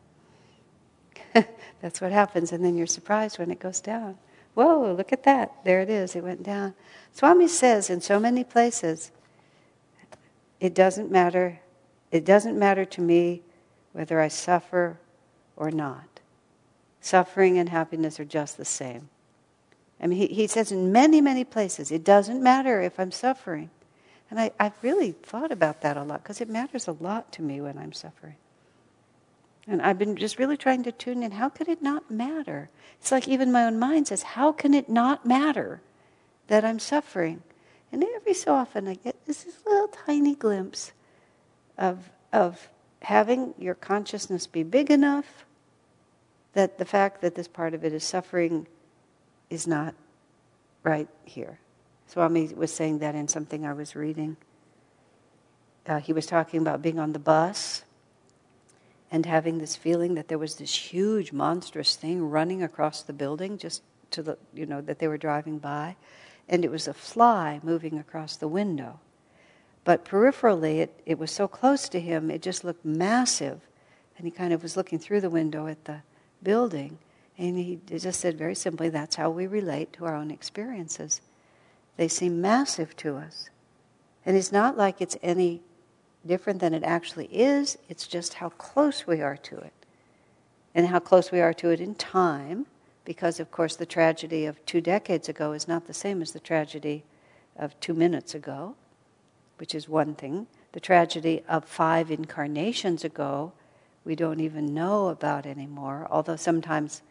That's what happens, and then you're surprised when it goes down. Whoa, look at that. There it is, it went down. Swami says in so many places, it doesn't matter, it doesn't matter to me whether I suffer or not. Suffering and happiness are just the same. I mean, he, he says in many, many places, it doesn't matter if I'm suffering. And I, I've really thought about that a lot because it matters a lot to me when I'm suffering. And I've been just really trying to tune in how could it not matter? It's like even my own mind says, how can it not matter that I'm suffering? And every so often I get this little tiny glimpse of, of having your consciousness be big enough that the fact that this part of it is suffering is not right here. Swami was saying that in something I was reading. Uh, he was talking about being on the bus and having this feeling that there was this huge, monstrous thing running across the building just to the, you know, that they were driving by. And it was a fly moving across the window. But peripherally, it, it was so close to him, it just looked massive. And he kind of was looking through the window at the building. And he just said very simply, that's how we relate to our own experiences. They seem massive to us. And it's not like it's any different than it actually is, it's just how close we are to it. And how close we are to it in time, because of course the tragedy of two decades ago is not the same as the tragedy of two minutes ago, which is one thing. The tragedy of five incarnations ago, we don't even know about anymore, although sometimes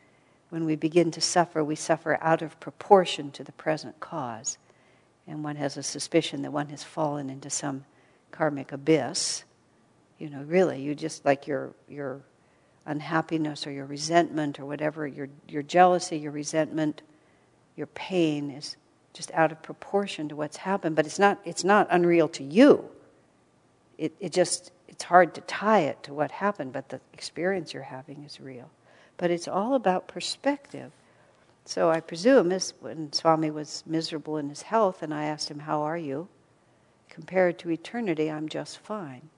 when we begin to suffer, we suffer out of proportion to the present cause. And one has a suspicion that one has fallen into some karmic abyss. You know, really, you just like your your unhappiness or your resentment or whatever, your your jealousy, your resentment, your pain is just out of proportion to what's happened. But it's not it's not unreal to you. It it just it's hard to tie it to what happened, but the experience you're having is real. But it's all about perspective. So I presume when Swami was miserable in his health and I asked him, How are you? Compared to eternity, I'm just fine.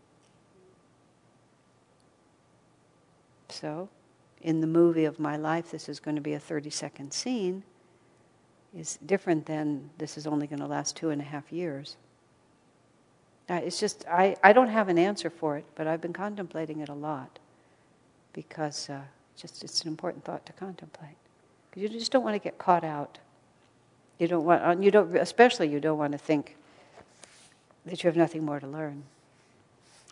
So, in the movie of my life, this is going to be a 30 second scene, is different than this is only going to last two and a half years. Uh, it's just, I, I don't have an answer for it, but I've been contemplating it a lot because uh, just it's an important thought to contemplate. You just don't want to get caught out. You don't want, uh, you don't, especially you don't want to think that you have nothing more to learn.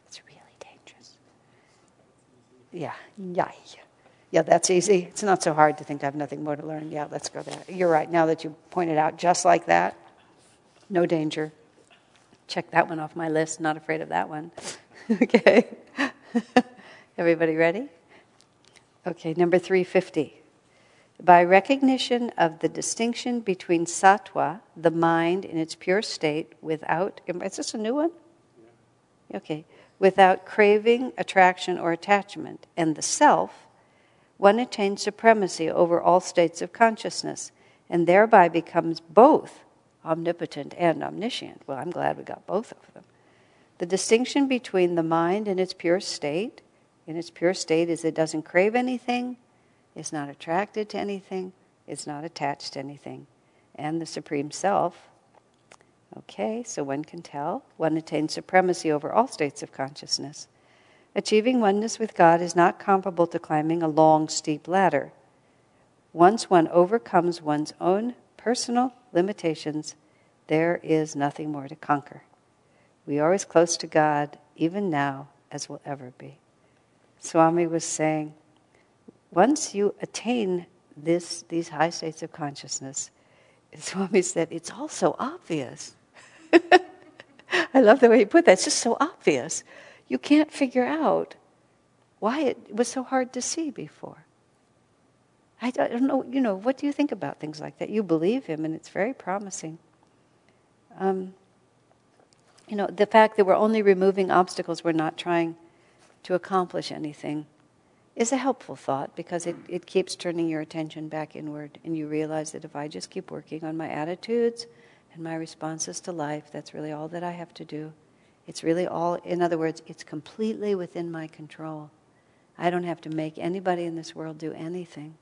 It's really dangerous. Yeah, yeah, yeah. That's easy. It's not so hard to think I have nothing more to learn. Yeah, let's go there. You're right. Now that you pointed out just like that, no danger. Check that one off my list. Not afraid of that one. okay. Everybody ready? Okay, number 350 by recognition of the distinction between sattva, the mind in its pure state, without, is this a new one? Okay, without craving, attraction, or attachment, and the self, one attains supremacy over all states of consciousness and thereby becomes both omnipotent and omniscient. Well, I'm glad we got both of them. The distinction between the mind in its pure state, in its pure state is it doesn't crave anything, is not attracted to anything, is not attached to anything. And the Supreme Self, okay, so one can tell, one attains supremacy over all states of consciousness. Achieving oneness with God is not comparable to climbing a long, steep ladder. Once one overcomes one's own personal limitations, there is nothing more to conquer. We are as close to God, even now, as we'll ever be. Swami was saying, once you attain this, these high states of consciousness, Swami said, it's all so obvious. I love the way he put that. It's just so obvious. You can't figure out why it was so hard to see before. I don't know, you know, what do you think about things like that? You believe him, and it's very promising. Um, you know, the fact that we're only removing obstacles, we're not trying to accomplish anything is a helpful thought because it, it keeps turning your attention back inward and you realize that if I just keep working on my attitudes and my responses to life, that's really all that I have to do. It's really all, in other words, it's completely within my control. I don't have to make anybody in this world do anything.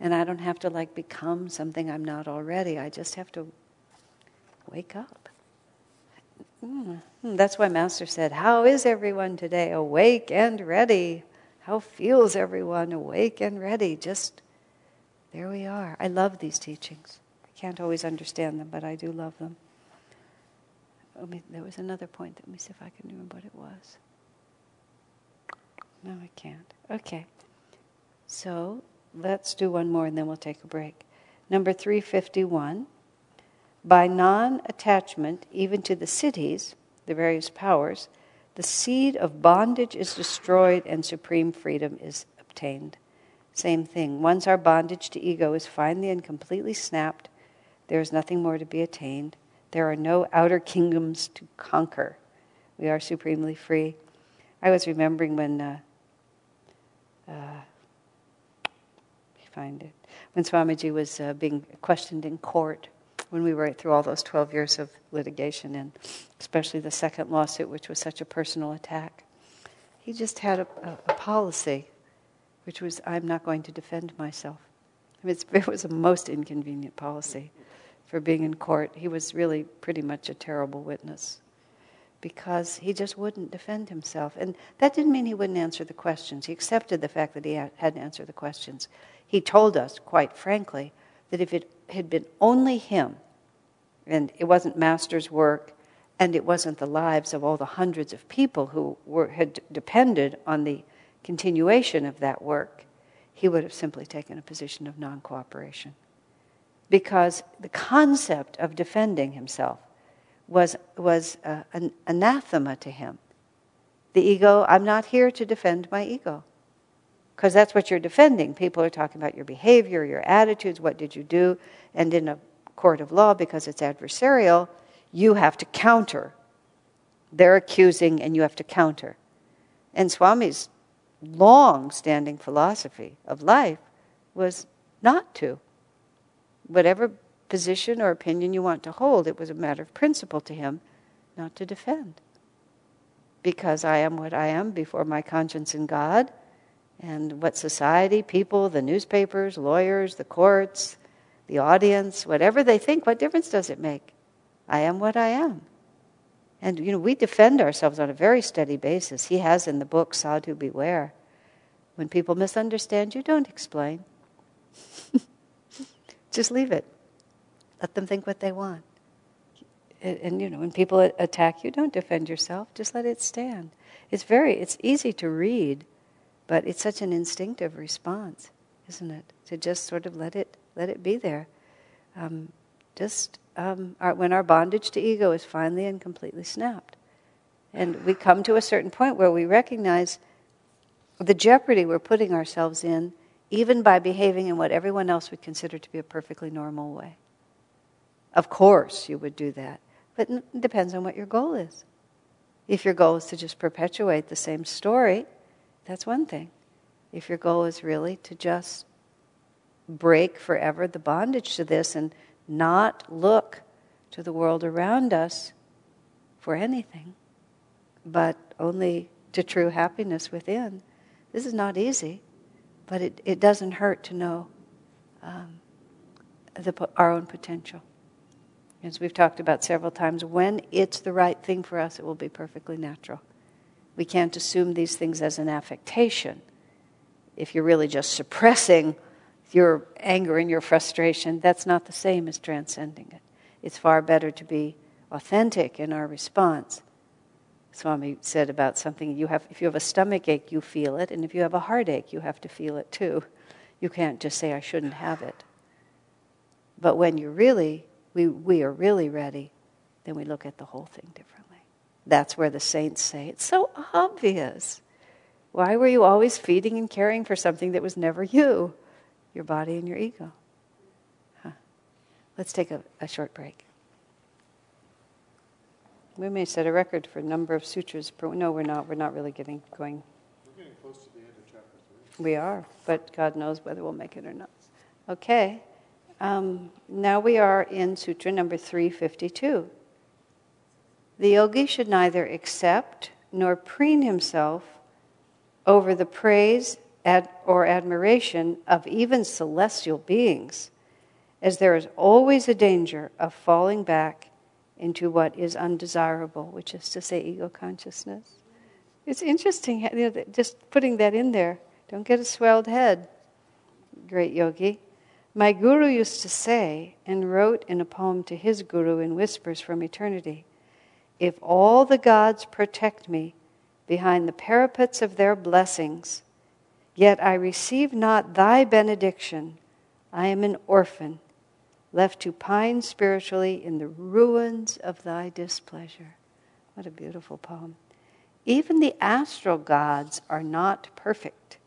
And I don't have to like become something I'm not already. I just have to wake up. Mm. That's why Master said, How is everyone today? Awake and ready. How feels everyone awake and ready? Just there we are. I love these teachings. I can't always understand them, but I do love them. Me, there was another point. Let me see if I can remember what it was. No, I can't. Okay. So let's do one more and then we'll take a break. Number 351. By non attachment, even to the siddhis, the various powers, the seed of bondage is destroyed and supreme freedom is obtained. Same thing. Once our bondage to ego is finally and completely snapped, there is nothing more to be attained. There are no outer kingdoms to conquer. We are supremely free. I was remembering when, uh, uh, find it, when Swamiji was uh, being questioned in court, when we were through all those 12 years of litigation, and especially the second lawsuit, which was such a personal attack. He just had a, a, a policy, which was, I'm not going to defend myself. I mean, it was a most inconvenient policy for being in court. He was really pretty much a terrible witness because he just wouldn't defend himself. And that didn't mean he wouldn't answer the questions. He accepted the fact that he had to answer the questions. He told us, quite frankly, that if it had been only him, and it wasn't Master's work, and it wasn't the lives of all the hundreds of people who were, had depended on the continuation of that work, he would have simply taken a position of non cooperation. Because the concept of defending himself was, was uh, an anathema to him. The ego, I'm not here to defend my ego. Because that's what you're defending. People are talking about your behavior, your attitudes, what did you do. And in a court of law, because it's adversarial, you have to counter. They're accusing, and you have to counter. And Swami's long standing philosophy of life was not to. Whatever position or opinion you want to hold, it was a matter of principle to him not to defend. Because I am what I am before my conscience and God, and what society, people, the newspapers, lawyers, the courts, the audience, whatever they think, what difference does it make? I am what I am. And, you know, we defend ourselves on a very steady basis. He has in the book, Sadhu Beware. When people misunderstand you, don't explain. Just leave it. Let them think what they want. And, and, you know, when people attack you, don't defend yourself. Just let it stand. It's very, it's easy to read, but it's such an instinctive response, isn't it? To just sort of let it, let it be there. Um, just um, our, when our bondage to ego is finally and completely snapped. And we come to a certain point where we recognize the jeopardy we're putting ourselves in, even by behaving in what everyone else would consider to be a perfectly normal way. Of course, you would do that, but it depends on what your goal is. If your goal is to just perpetuate the same story, that's one thing. If your goal is really to just break forever the bondage to this and not look to the world around us for anything, but only to true happiness within. This is not easy, but it, it doesn't hurt to know um, the, our own potential. As we've talked about several times, when it's the right thing for us, it will be perfectly natural. We can't assume these things as an affectation. If you're really just suppressing your anger and your frustration, that's not the same as transcending it. It's far better to be authentic in our response. Swami said about something you have if you have a stomach ache, you feel it, and if you have a heartache, you have to feel it too. You can't just say I shouldn't have it. But when you're really we, we are really ready, then we look at the whole thing differently. That's where the saints say, It's so obvious. Why were you always feeding and caring for something that was never you? your body and your ego. Huh. Let's take a, a short break. We may set a record for number of sutras. Per, no, we're not. We're not really getting going.
We're getting close to the end of chapter three.
We are, but God knows whether we'll make it or not. Okay. Um, now we are in Sutra number 352. The yogi should neither accept nor preen himself over the praise ad- or admiration of even celestial beings, as there is always a danger of falling back into what is undesirable, which is to say, ego consciousness. It's interesting, you know, just putting that in there. Don't get a swelled head, great yogi. My guru used to say, and wrote in a poem to his guru in Whispers from Eternity If all the gods protect me behind the parapets of their blessings, Yet I receive not thy benediction. I am an orphan, left to pine spiritually in the ruins of thy displeasure. What a beautiful poem. Even the astral gods are not perfect.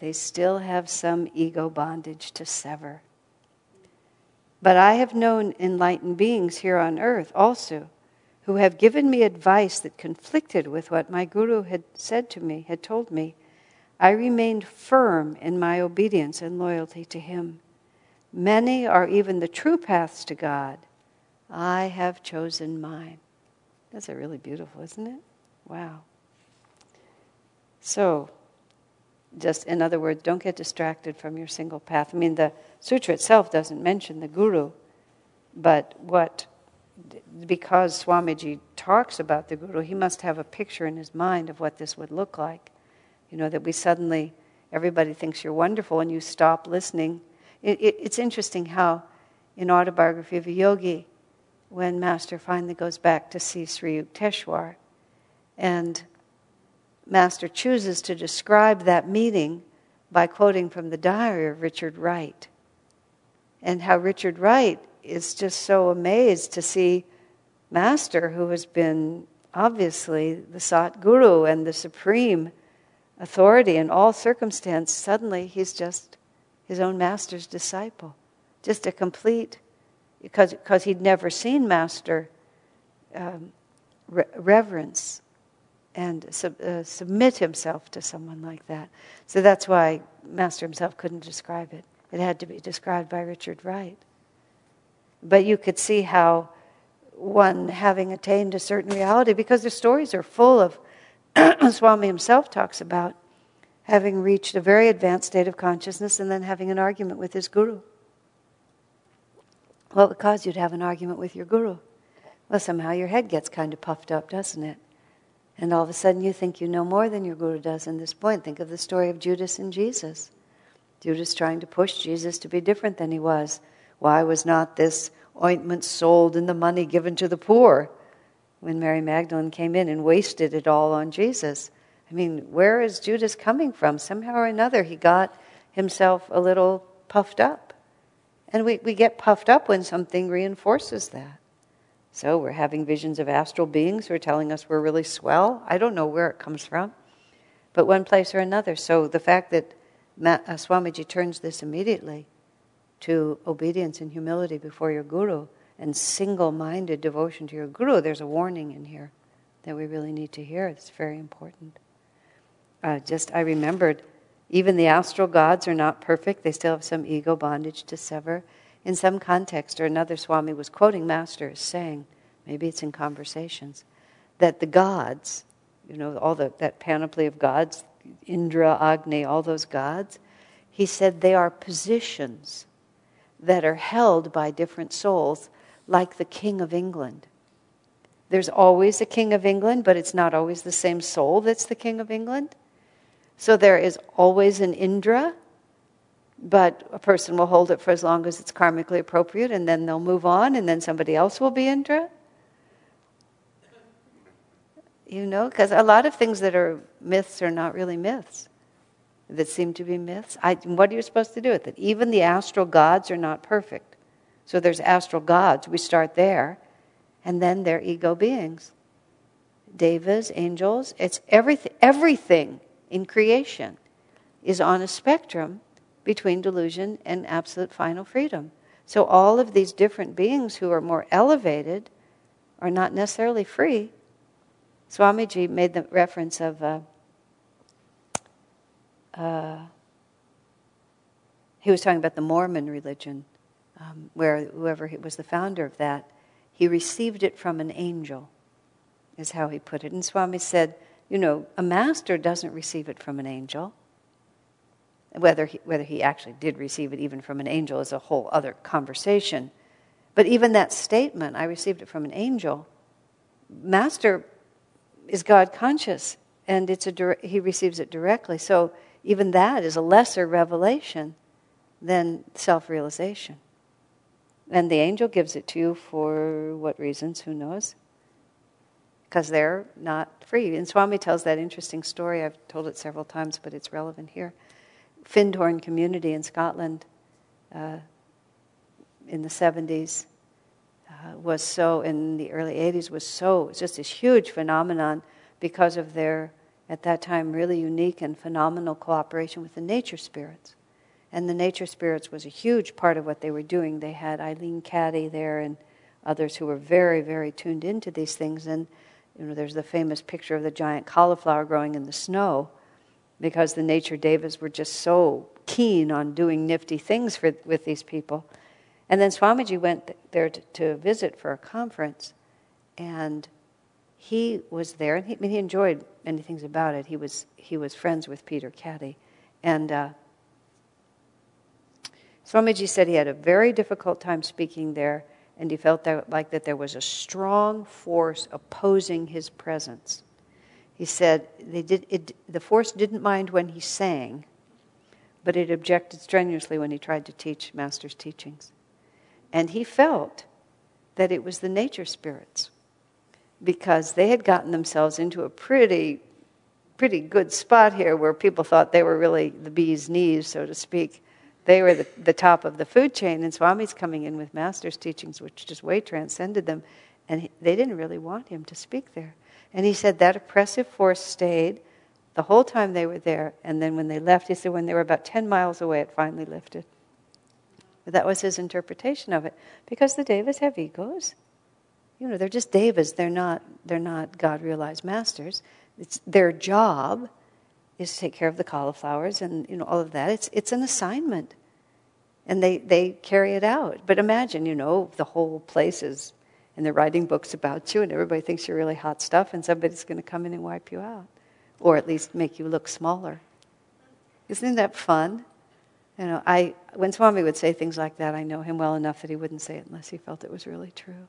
they still have some ego bondage to sever. But I have known enlightened beings here on earth also who have given me advice that conflicted with what my guru had said to me, had told me. I remained firm in my obedience and loyalty to him. Many are even the true paths to God. I have chosen mine. That's a really beautiful, isn't it? Wow. So, just in other words, don't get distracted from your single path. I mean, the sutra itself doesn't mention the guru, but what, because Swamiji talks about the guru, he must have a picture in his mind of what this would look like. You know, that we suddenly, everybody thinks you're wonderful and you stop listening. It, it, it's interesting how, in Autobiography of a Yogi, when Master finally goes back to see Sri Yukteswar, and Master chooses to describe that meeting by quoting from the diary of Richard Wright. And how Richard Wright is just so amazed to see Master, who has been obviously the Sat Guru and the supreme authority in all circumstance, suddenly he's just his own Master's disciple. Just a complete, because, because he'd never seen Master um, re- reverence and sub, uh, submit himself to someone like that. So that's why Master himself couldn't describe it. It had to be described by Richard Wright. But you could see how one having attained a certain reality, because the stories are full of, Swami himself talks about having reached a very advanced state of consciousness and then having an argument with his guru. What would cause you to have an argument with your guru? Well, somehow your head gets kind of puffed up, doesn't it? And all of a sudden you think you know more than your guru does in this point. Think of the story of Judas and Jesus. Judas trying to push Jesus to be different than he was. Why was not this ointment sold and the money given to the poor? When Mary Magdalene came in and wasted it all on Jesus. I mean, where is Judas coming from? Somehow or another, he got himself a little puffed up. And we, we get puffed up when something reinforces that. So we're having visions of astral beings who are telling us we're really swell. I don't know where it comes from, but one place or another. So the fact that Ma- uh, Swamiji turns this immediately to obedience and humility before your guru and single minded devotion to your guru, there's a warning in here that we really need to hear. It's very important. Uh, just, I remembered, even the astral gods are not perfect, they still have some ego bondage to sever in some context or another, Swami was quoting masters saying, maybe it's in conversations, that the gods, you know, all the, that panoply of gods, Indra, Agni, all those gods, he said they are positions that are held by different souls, like the King of England. There's always a King of England, but it's not always the same soul that's the King of England. So there is always an Indra, but a person will hold it for as long as it's karmically appropriate and then they'll move on and then somebody else will be Indra. You know, because a lot of things that are myths are not really myths, that seem to be myths. I, what are you supposed to do with it? Even the astral gods are not perfect. So there's astral gods, we start there, and then they're ego beings. Devas, angels, it's everything, everything in creation is on a spectrum between delusion and absolute final freedom. So all of these different beings who are more elevated are not necessarily free. Swamiji made the reference of uh, uh, he was talking about the Mormon religion, um, where whoever was the founder of that, he received it from an angel, is how he put it. And Swami said, you know, a master doesn't receive it from an angel. Whether he, whether he actually did receive it even from an angel is a whole other conversation. But even that statement, I received it from an angel, Master is God conscious, and it's a he receives it directly. So even that is a lesser revelation than self realization. And the angel gives it to you for what reasons? Who knows? Because they're not free. And Swami tells that interesting story. I've told it several times, but it's relevant here. Findhorn community in Scotland uh, in the 70s uh, was so, in the early 80s, was so, it's just this huge phenomenon because of their at that time really unique and phenomenal cooperation with the nature spirits. And the nature spirits was a huge part of what they were doing. They had Eileen Caddy there and others who were very, very tuned into these things. And you know, there's the famous picture of the giant cauliflower growing in the snow because the nature devas were just so keen on doing nifty things for, with these people. And then Swamiji went there to, to visit for a conference, and he was there, and he, I mean, he enjoyed many things about it. He was, he was friends with Peter Caddy. And uh, Swamiji said he had a very difficult time speaking there, and he felt that, like that there was a strong force opposing his presence. He said they did, it, the force didn't mind when he sang, but it objected strenuously when he tried to teach Master's teachings. And he felt that it was the nature spirits because they had gotten themselves into a pretty, pretty good spot here where people thought they were really the bee's knees, so to speak. They were the, the top of the food chain, and Swami's coming in with Master's teachings, which just way transcended them, and he, they didn't really want him to speak there. And he said that oppressive force stayed the whole time they were there, and then when they left, he said when they were about 10 miles away, it finally lifted. But that was his interpretation of it, because the devas have egos you know, they're just devas. They're not, they're not God realized masters. It's their job is to take care of the cauliflowers and you know all of that. It's it's an assignment, and they they carry it out. But imagine, you know, the whole place is, and they're writing books about you, and everybody thinks you're really hot stuff, and somebody's going to come in and wipe you out, or at least make you look smaller. Isn't that fun? You know, I when Swami would say things like that, I know him well enough that he wouldn't say it unless he felt it was really true.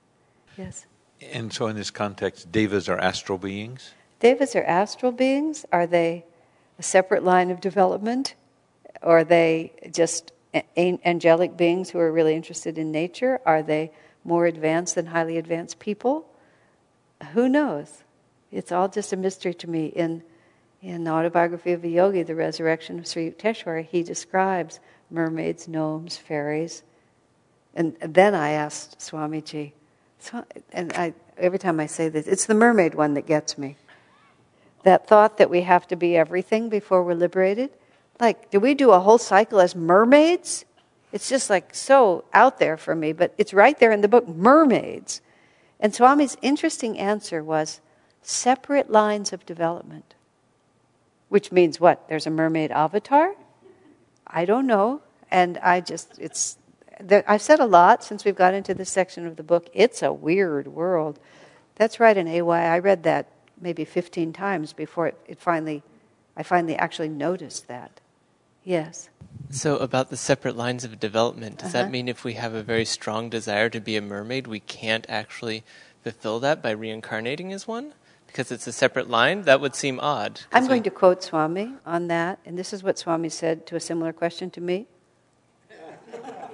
Yes.
And so, in this context, devas are astral beings?
Devas are astral beings. Are they a separate line of development? Or are they just angelic beings who are really interested in nature? Are they more advanced than highly advanced people? Who knows? It's all just a mystery to me. In, in the autobiography of a yogi, The Resurrection of Sri Yukteswar, he describes mermaids, gnomes, fairies. And then I asked Swamiji, so, and I, every time I say this, it's the mermaid one that gets me. That thought that we have to be everything before we're liberated. Like, do we do a whole cycle as mermaids? It's just like so out there for me, but it's right there in the book, mermaids. And Swami's interesting answer was separate lines of development. Which means what? There's a mermaid avatar? I don't know. And I just, it's I've said a lot since we've got into this section of the book. It's a weird world. That's right in AY. I read that maybe 15 times before it, it finally, I finally actually noticed that. Yes.
So, about the separate lines of development, does
Uh-huh.
that mean if we have a very strong desire to be a mermaid, we can't actually fulfill that by reincarnating as one? Because it's a separate line? That would seem odd.
I'm
we-
going to quote Swami on that, and this is what Swami said to a similar question to me.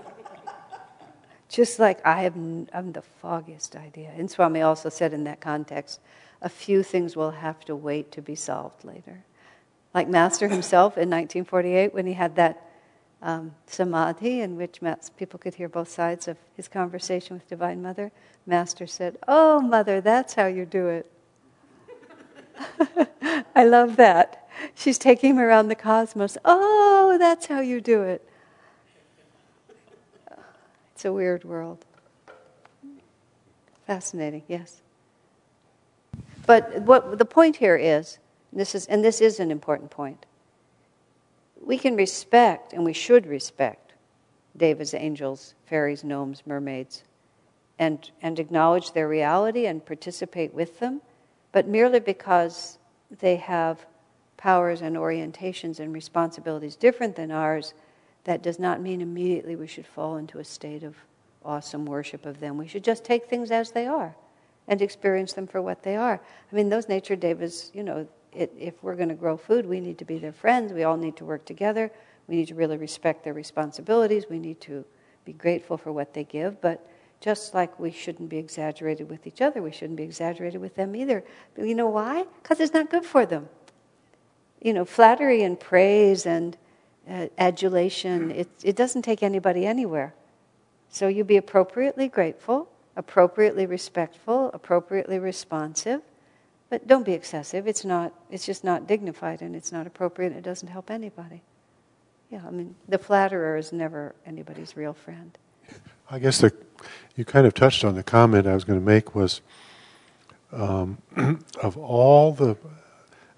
Just like I have I'm the foggiest idea. And Swami also said in that context, a few things will have to wait to be solved later. Like Master himself in 1948 when he had that um, samadhi in which people could hear both sides of his conversation with Divine Mother, Master said, Oh, Mother, that's how you do it. I love that. She's taking him around the cosmos. Oh, that's how you do it. It's a weird world. Fascinating, yes. But what the point here is, this is, and this is an important point. We can respect, and we should respect, devas, angels, fairies, gnomes, mermaids, and, and acknowledge their reality and participate with them, but merely because they have powers and orientations and responsibilities different than ours, that does not mean immediately we should fall into a state of awesome worship of them. We should just take things as they are and experience them for what they are. I mean, those nature devas, you know, it, if we're going to grow food, we need to be their friends. We all need to work together. We need to really respect their responsibilities. We need to be grateful for what they give. But just like we shouldn't be exaggerated with each other, we shouldn't be exaggerated with them either. But you know why? Because it's not good for them. You know, flattery and praise and adulation, it, it doesn't take anybody anywhere. So you be appropriately grateful, appropriately respectful, appropriately responsive, But don't be excessive. It's not. It's just not dignified, and it's not appropriate. It doesn't help anybody. Yeah, I mean, the flatterer is never anybody's real friend.
I guess the, you kind of touched on the comment I was going to make was um, of all the,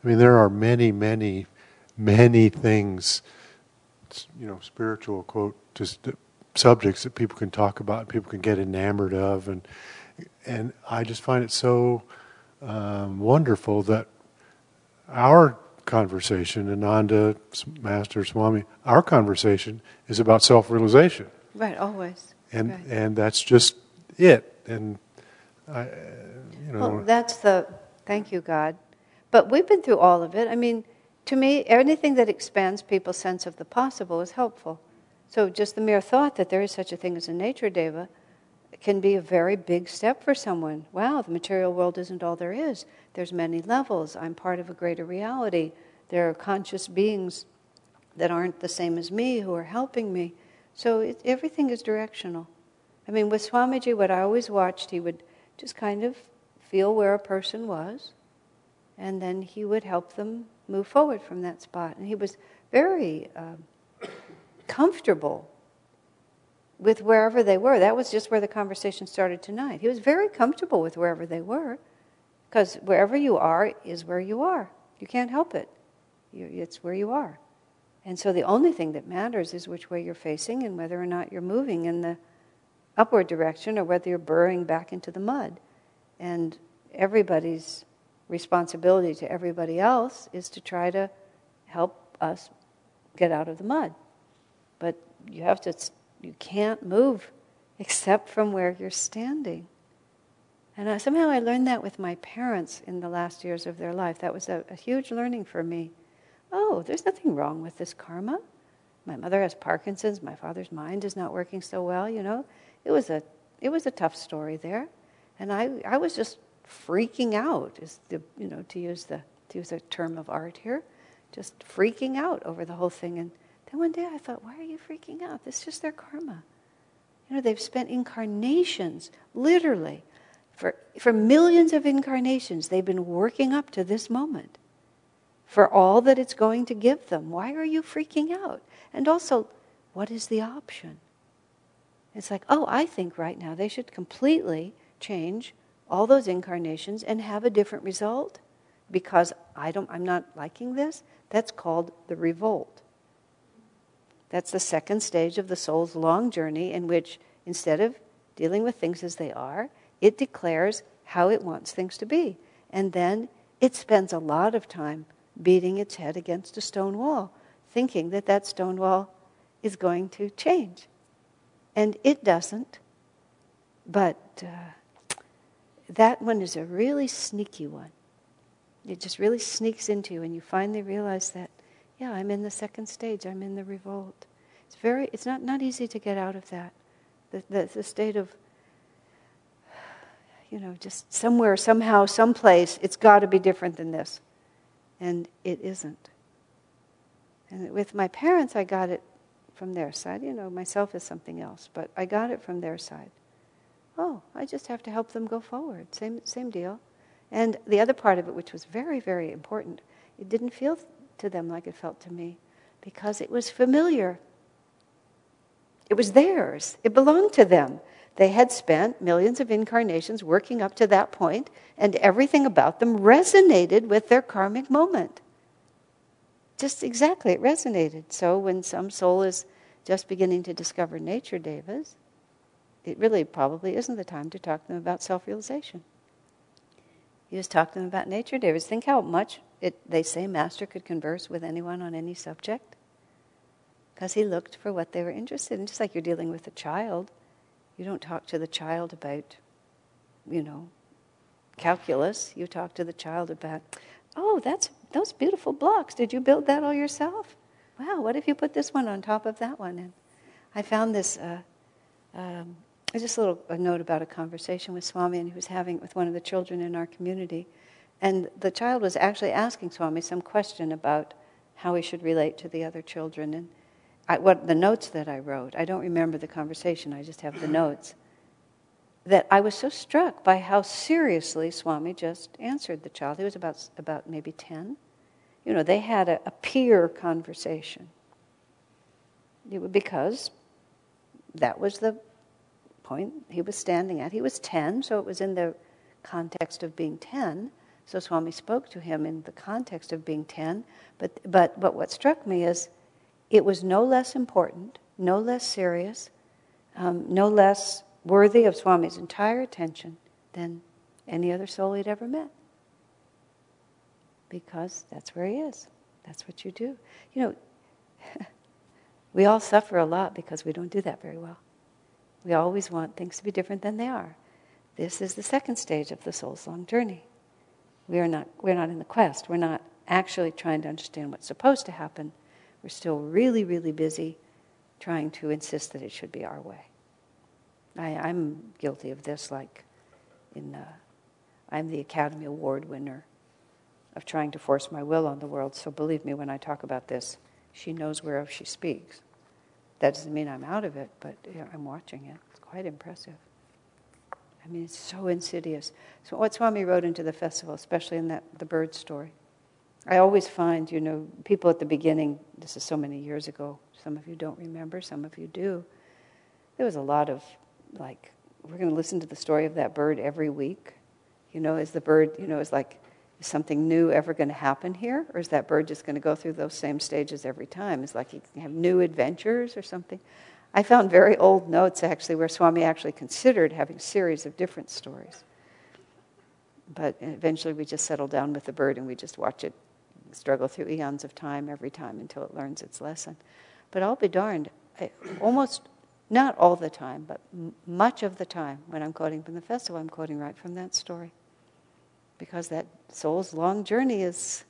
I mean, there are many, many, many things, you know, spiritual quote, just subjects that people can talk about, people can get enamored of, and and I just find it so um, wonderful that our conversation, Ananda, Master Swami, our conversation is about self-realization.
Right, always.
And
right.
and that's just it. And I, you know.
Well, that's the thank you, God. But we've been through all of it. I mean, to me, anything that expands people's sense of the possible is helpful. So just the mere thought that there is such a thing as a nature deva can be a very big step for someone. Wow, the material world isn't all there is. There's many levels. I'm part of a greater reality. There are conscious beings that aren't the same as me who are helping me. So it, everything is directional. I mean, with Swamiji, what I always watched, he would just kind of feel where a person was, and then he would help them move forward from that spot. And he was very uh, comfortable with wherever they were. That was just where the conversation started tonight. He was very comfortable with wherever they were, because wherever you are is where you are. You can't help it. It's where you are. And so the only thing that matters is which way you're facing and whether or not you're moving in the upward direction or whether you're burrowing back into the mud. And everybody's responsibility to everybody else is to try to help us get out of the mud. But you have to you can't move except from where you're standing. And I, somehow I learned that with my parents in the last years of their life. That was a, a huge learning for me. Oh, there's nothing wrong with this karma. My mother has Parkinson's. My father's mind is not working so well. You know, it was a it was a tough story there, and I I was just freaking out. Is the you know to use the to use a term of art here, just freaking out over the whole thing and then one day I thought, why are you freaking out? This is just their karma. You know, they've spent incarnations, literally, for, for millions of incarnations, they've been working up to this moment for all that it's going to give them. Why are you freaking out? And also, what is the option? It's like, oh, I think right now they should completely change all those incarnations and have a different result because I don't, I'm not liking this. That's called the revolt. That's the second stage of the soul's long journey, in which instead of dealing with things as they are, it declares how it wants things to be. And then it spends a lot of time beating its head against a stone wall, thinking that that stone wall is going to change. And it doesn't. But uh, that one is a really sneaky one. It just really sneaks into you, and you finally realize that yeah, I'm in the second stage. I'm in the revolt. It's very. It's not not easy to get out of that. The the, the state of. You know, just somewhere, somehow, someplace, it's got to be different than this, and it isn't. And with my parents, I got it from their side. You know, myself is something else, but I got it from their side. Oh, I just have to help them go forward. Same, same deal. And the other part of it, which was very, very important, it didn't feel to them like it felt to me because it was familiar. It was theirs, it belonged to them. They had spent millions of incarnations working up to that point, and everything about them resonated with their karmic moment. Just exactly, it resonated. So when some soul is just beginning to discover nature devas, it really probably isn't the time to talk to them about self realization. You just talk to them about nature devas. Think how much it, they say Master could converse with anyone on any subject because he looked for what they were interested in. Just like you're dealing with a child, you don't talk to the child about, you know, calculus. You talk to the child about, oh, that's those beautiful blocks. Did you build that all yourself? Wow, what if you put this one on top of that one? And I found this. Uh, um, just a little a note about a conversation with Swami, and he was having it with one of the children in our community. And the child was actually asking Swami some question about how he should relate to the other children. And I, what the notes that I wrote, I don't remember the conversation, I just have the notes. that I was so struck by how seriously Swami just answered the child. He was about, about maybe 10. You know, they had a, a peer conversation. It, Because that was the point he was standing at. He was 10, so it was in the context of being 10. So Swami spoke to him in the context of being 10. But, but, but what struck me is it was no less important, no less serious, um, no less worthy of Swami's entire attention than any other soul he'd ever met. Because that's where he is. That's what you do. You know, we all suffer a lot because we don't do that very well. We always want things to be different than they are. This is the second stage of the soul's long journey. We are not, we're not in the quest. We're not actually trying to understand what's supposed to happen. We're still really, really busy trying to insist that it should be our way. I, am guilty of this, like in, uh, I'm the Academy Award winner of trying to force my will on the world. So believe me when I talk about this, she knows whereof she speaks. That doesn't mean I'm out of it, but I'm watching it. It's quite impressive. I mean, it's so insidious. So what Swami wrote into the festival, especially in that the bird story, I always find, you know, people at the beginning. This is so many years ago. Some of you don't remember. Some of you do. There was a lot of like, we're going to listen to the story of that bird every week. You know, as the bird, you know, is like, is something new ever going to happen here? Or is that bird just going to go through those same stages every time? It's like you can have new adventures or something. I found very old notes actually where Swami actually considered having a series of different stories. But eventually we just settle down with the bird and we just watch it struggle through eons of time every time until it learns its lesson. But I'll be darned, I, almost not all the time, but m- much of the time when I'm quoting from the festival, I'm quoting right from that story. Because that soul's long journey is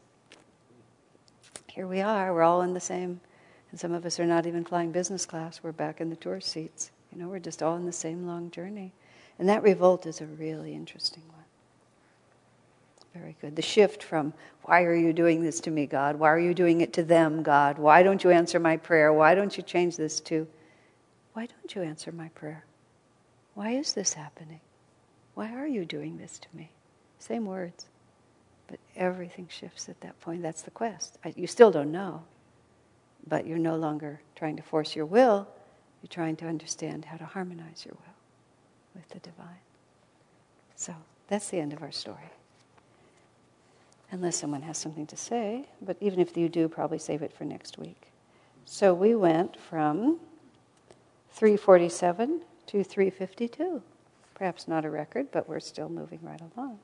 here we are, we're all in the same, and some of us are not even flying business class, we're back in the tour seats. You know, we're just all in the same long journey. And that revolt is a really interesting one. Very good. The shift from, why are you doing this to me, God? Why are you doing it to them, God? Why don't you answer my prayer? Why don't you change this to, why don't you answer my prayer? Why is this happening? Why are you doing this to me? Same words. But everything shifts at that point. That's the quest. I, you still don't know, but you're no longer trying to force your will. You're trying to understand how to harmonize your will with the divine. So that's the end of our story. Unless someone has something to say, but even if you do, probably save it for next week. So we went from 347 to 352. Perhaps not a record, but we're still moving right along.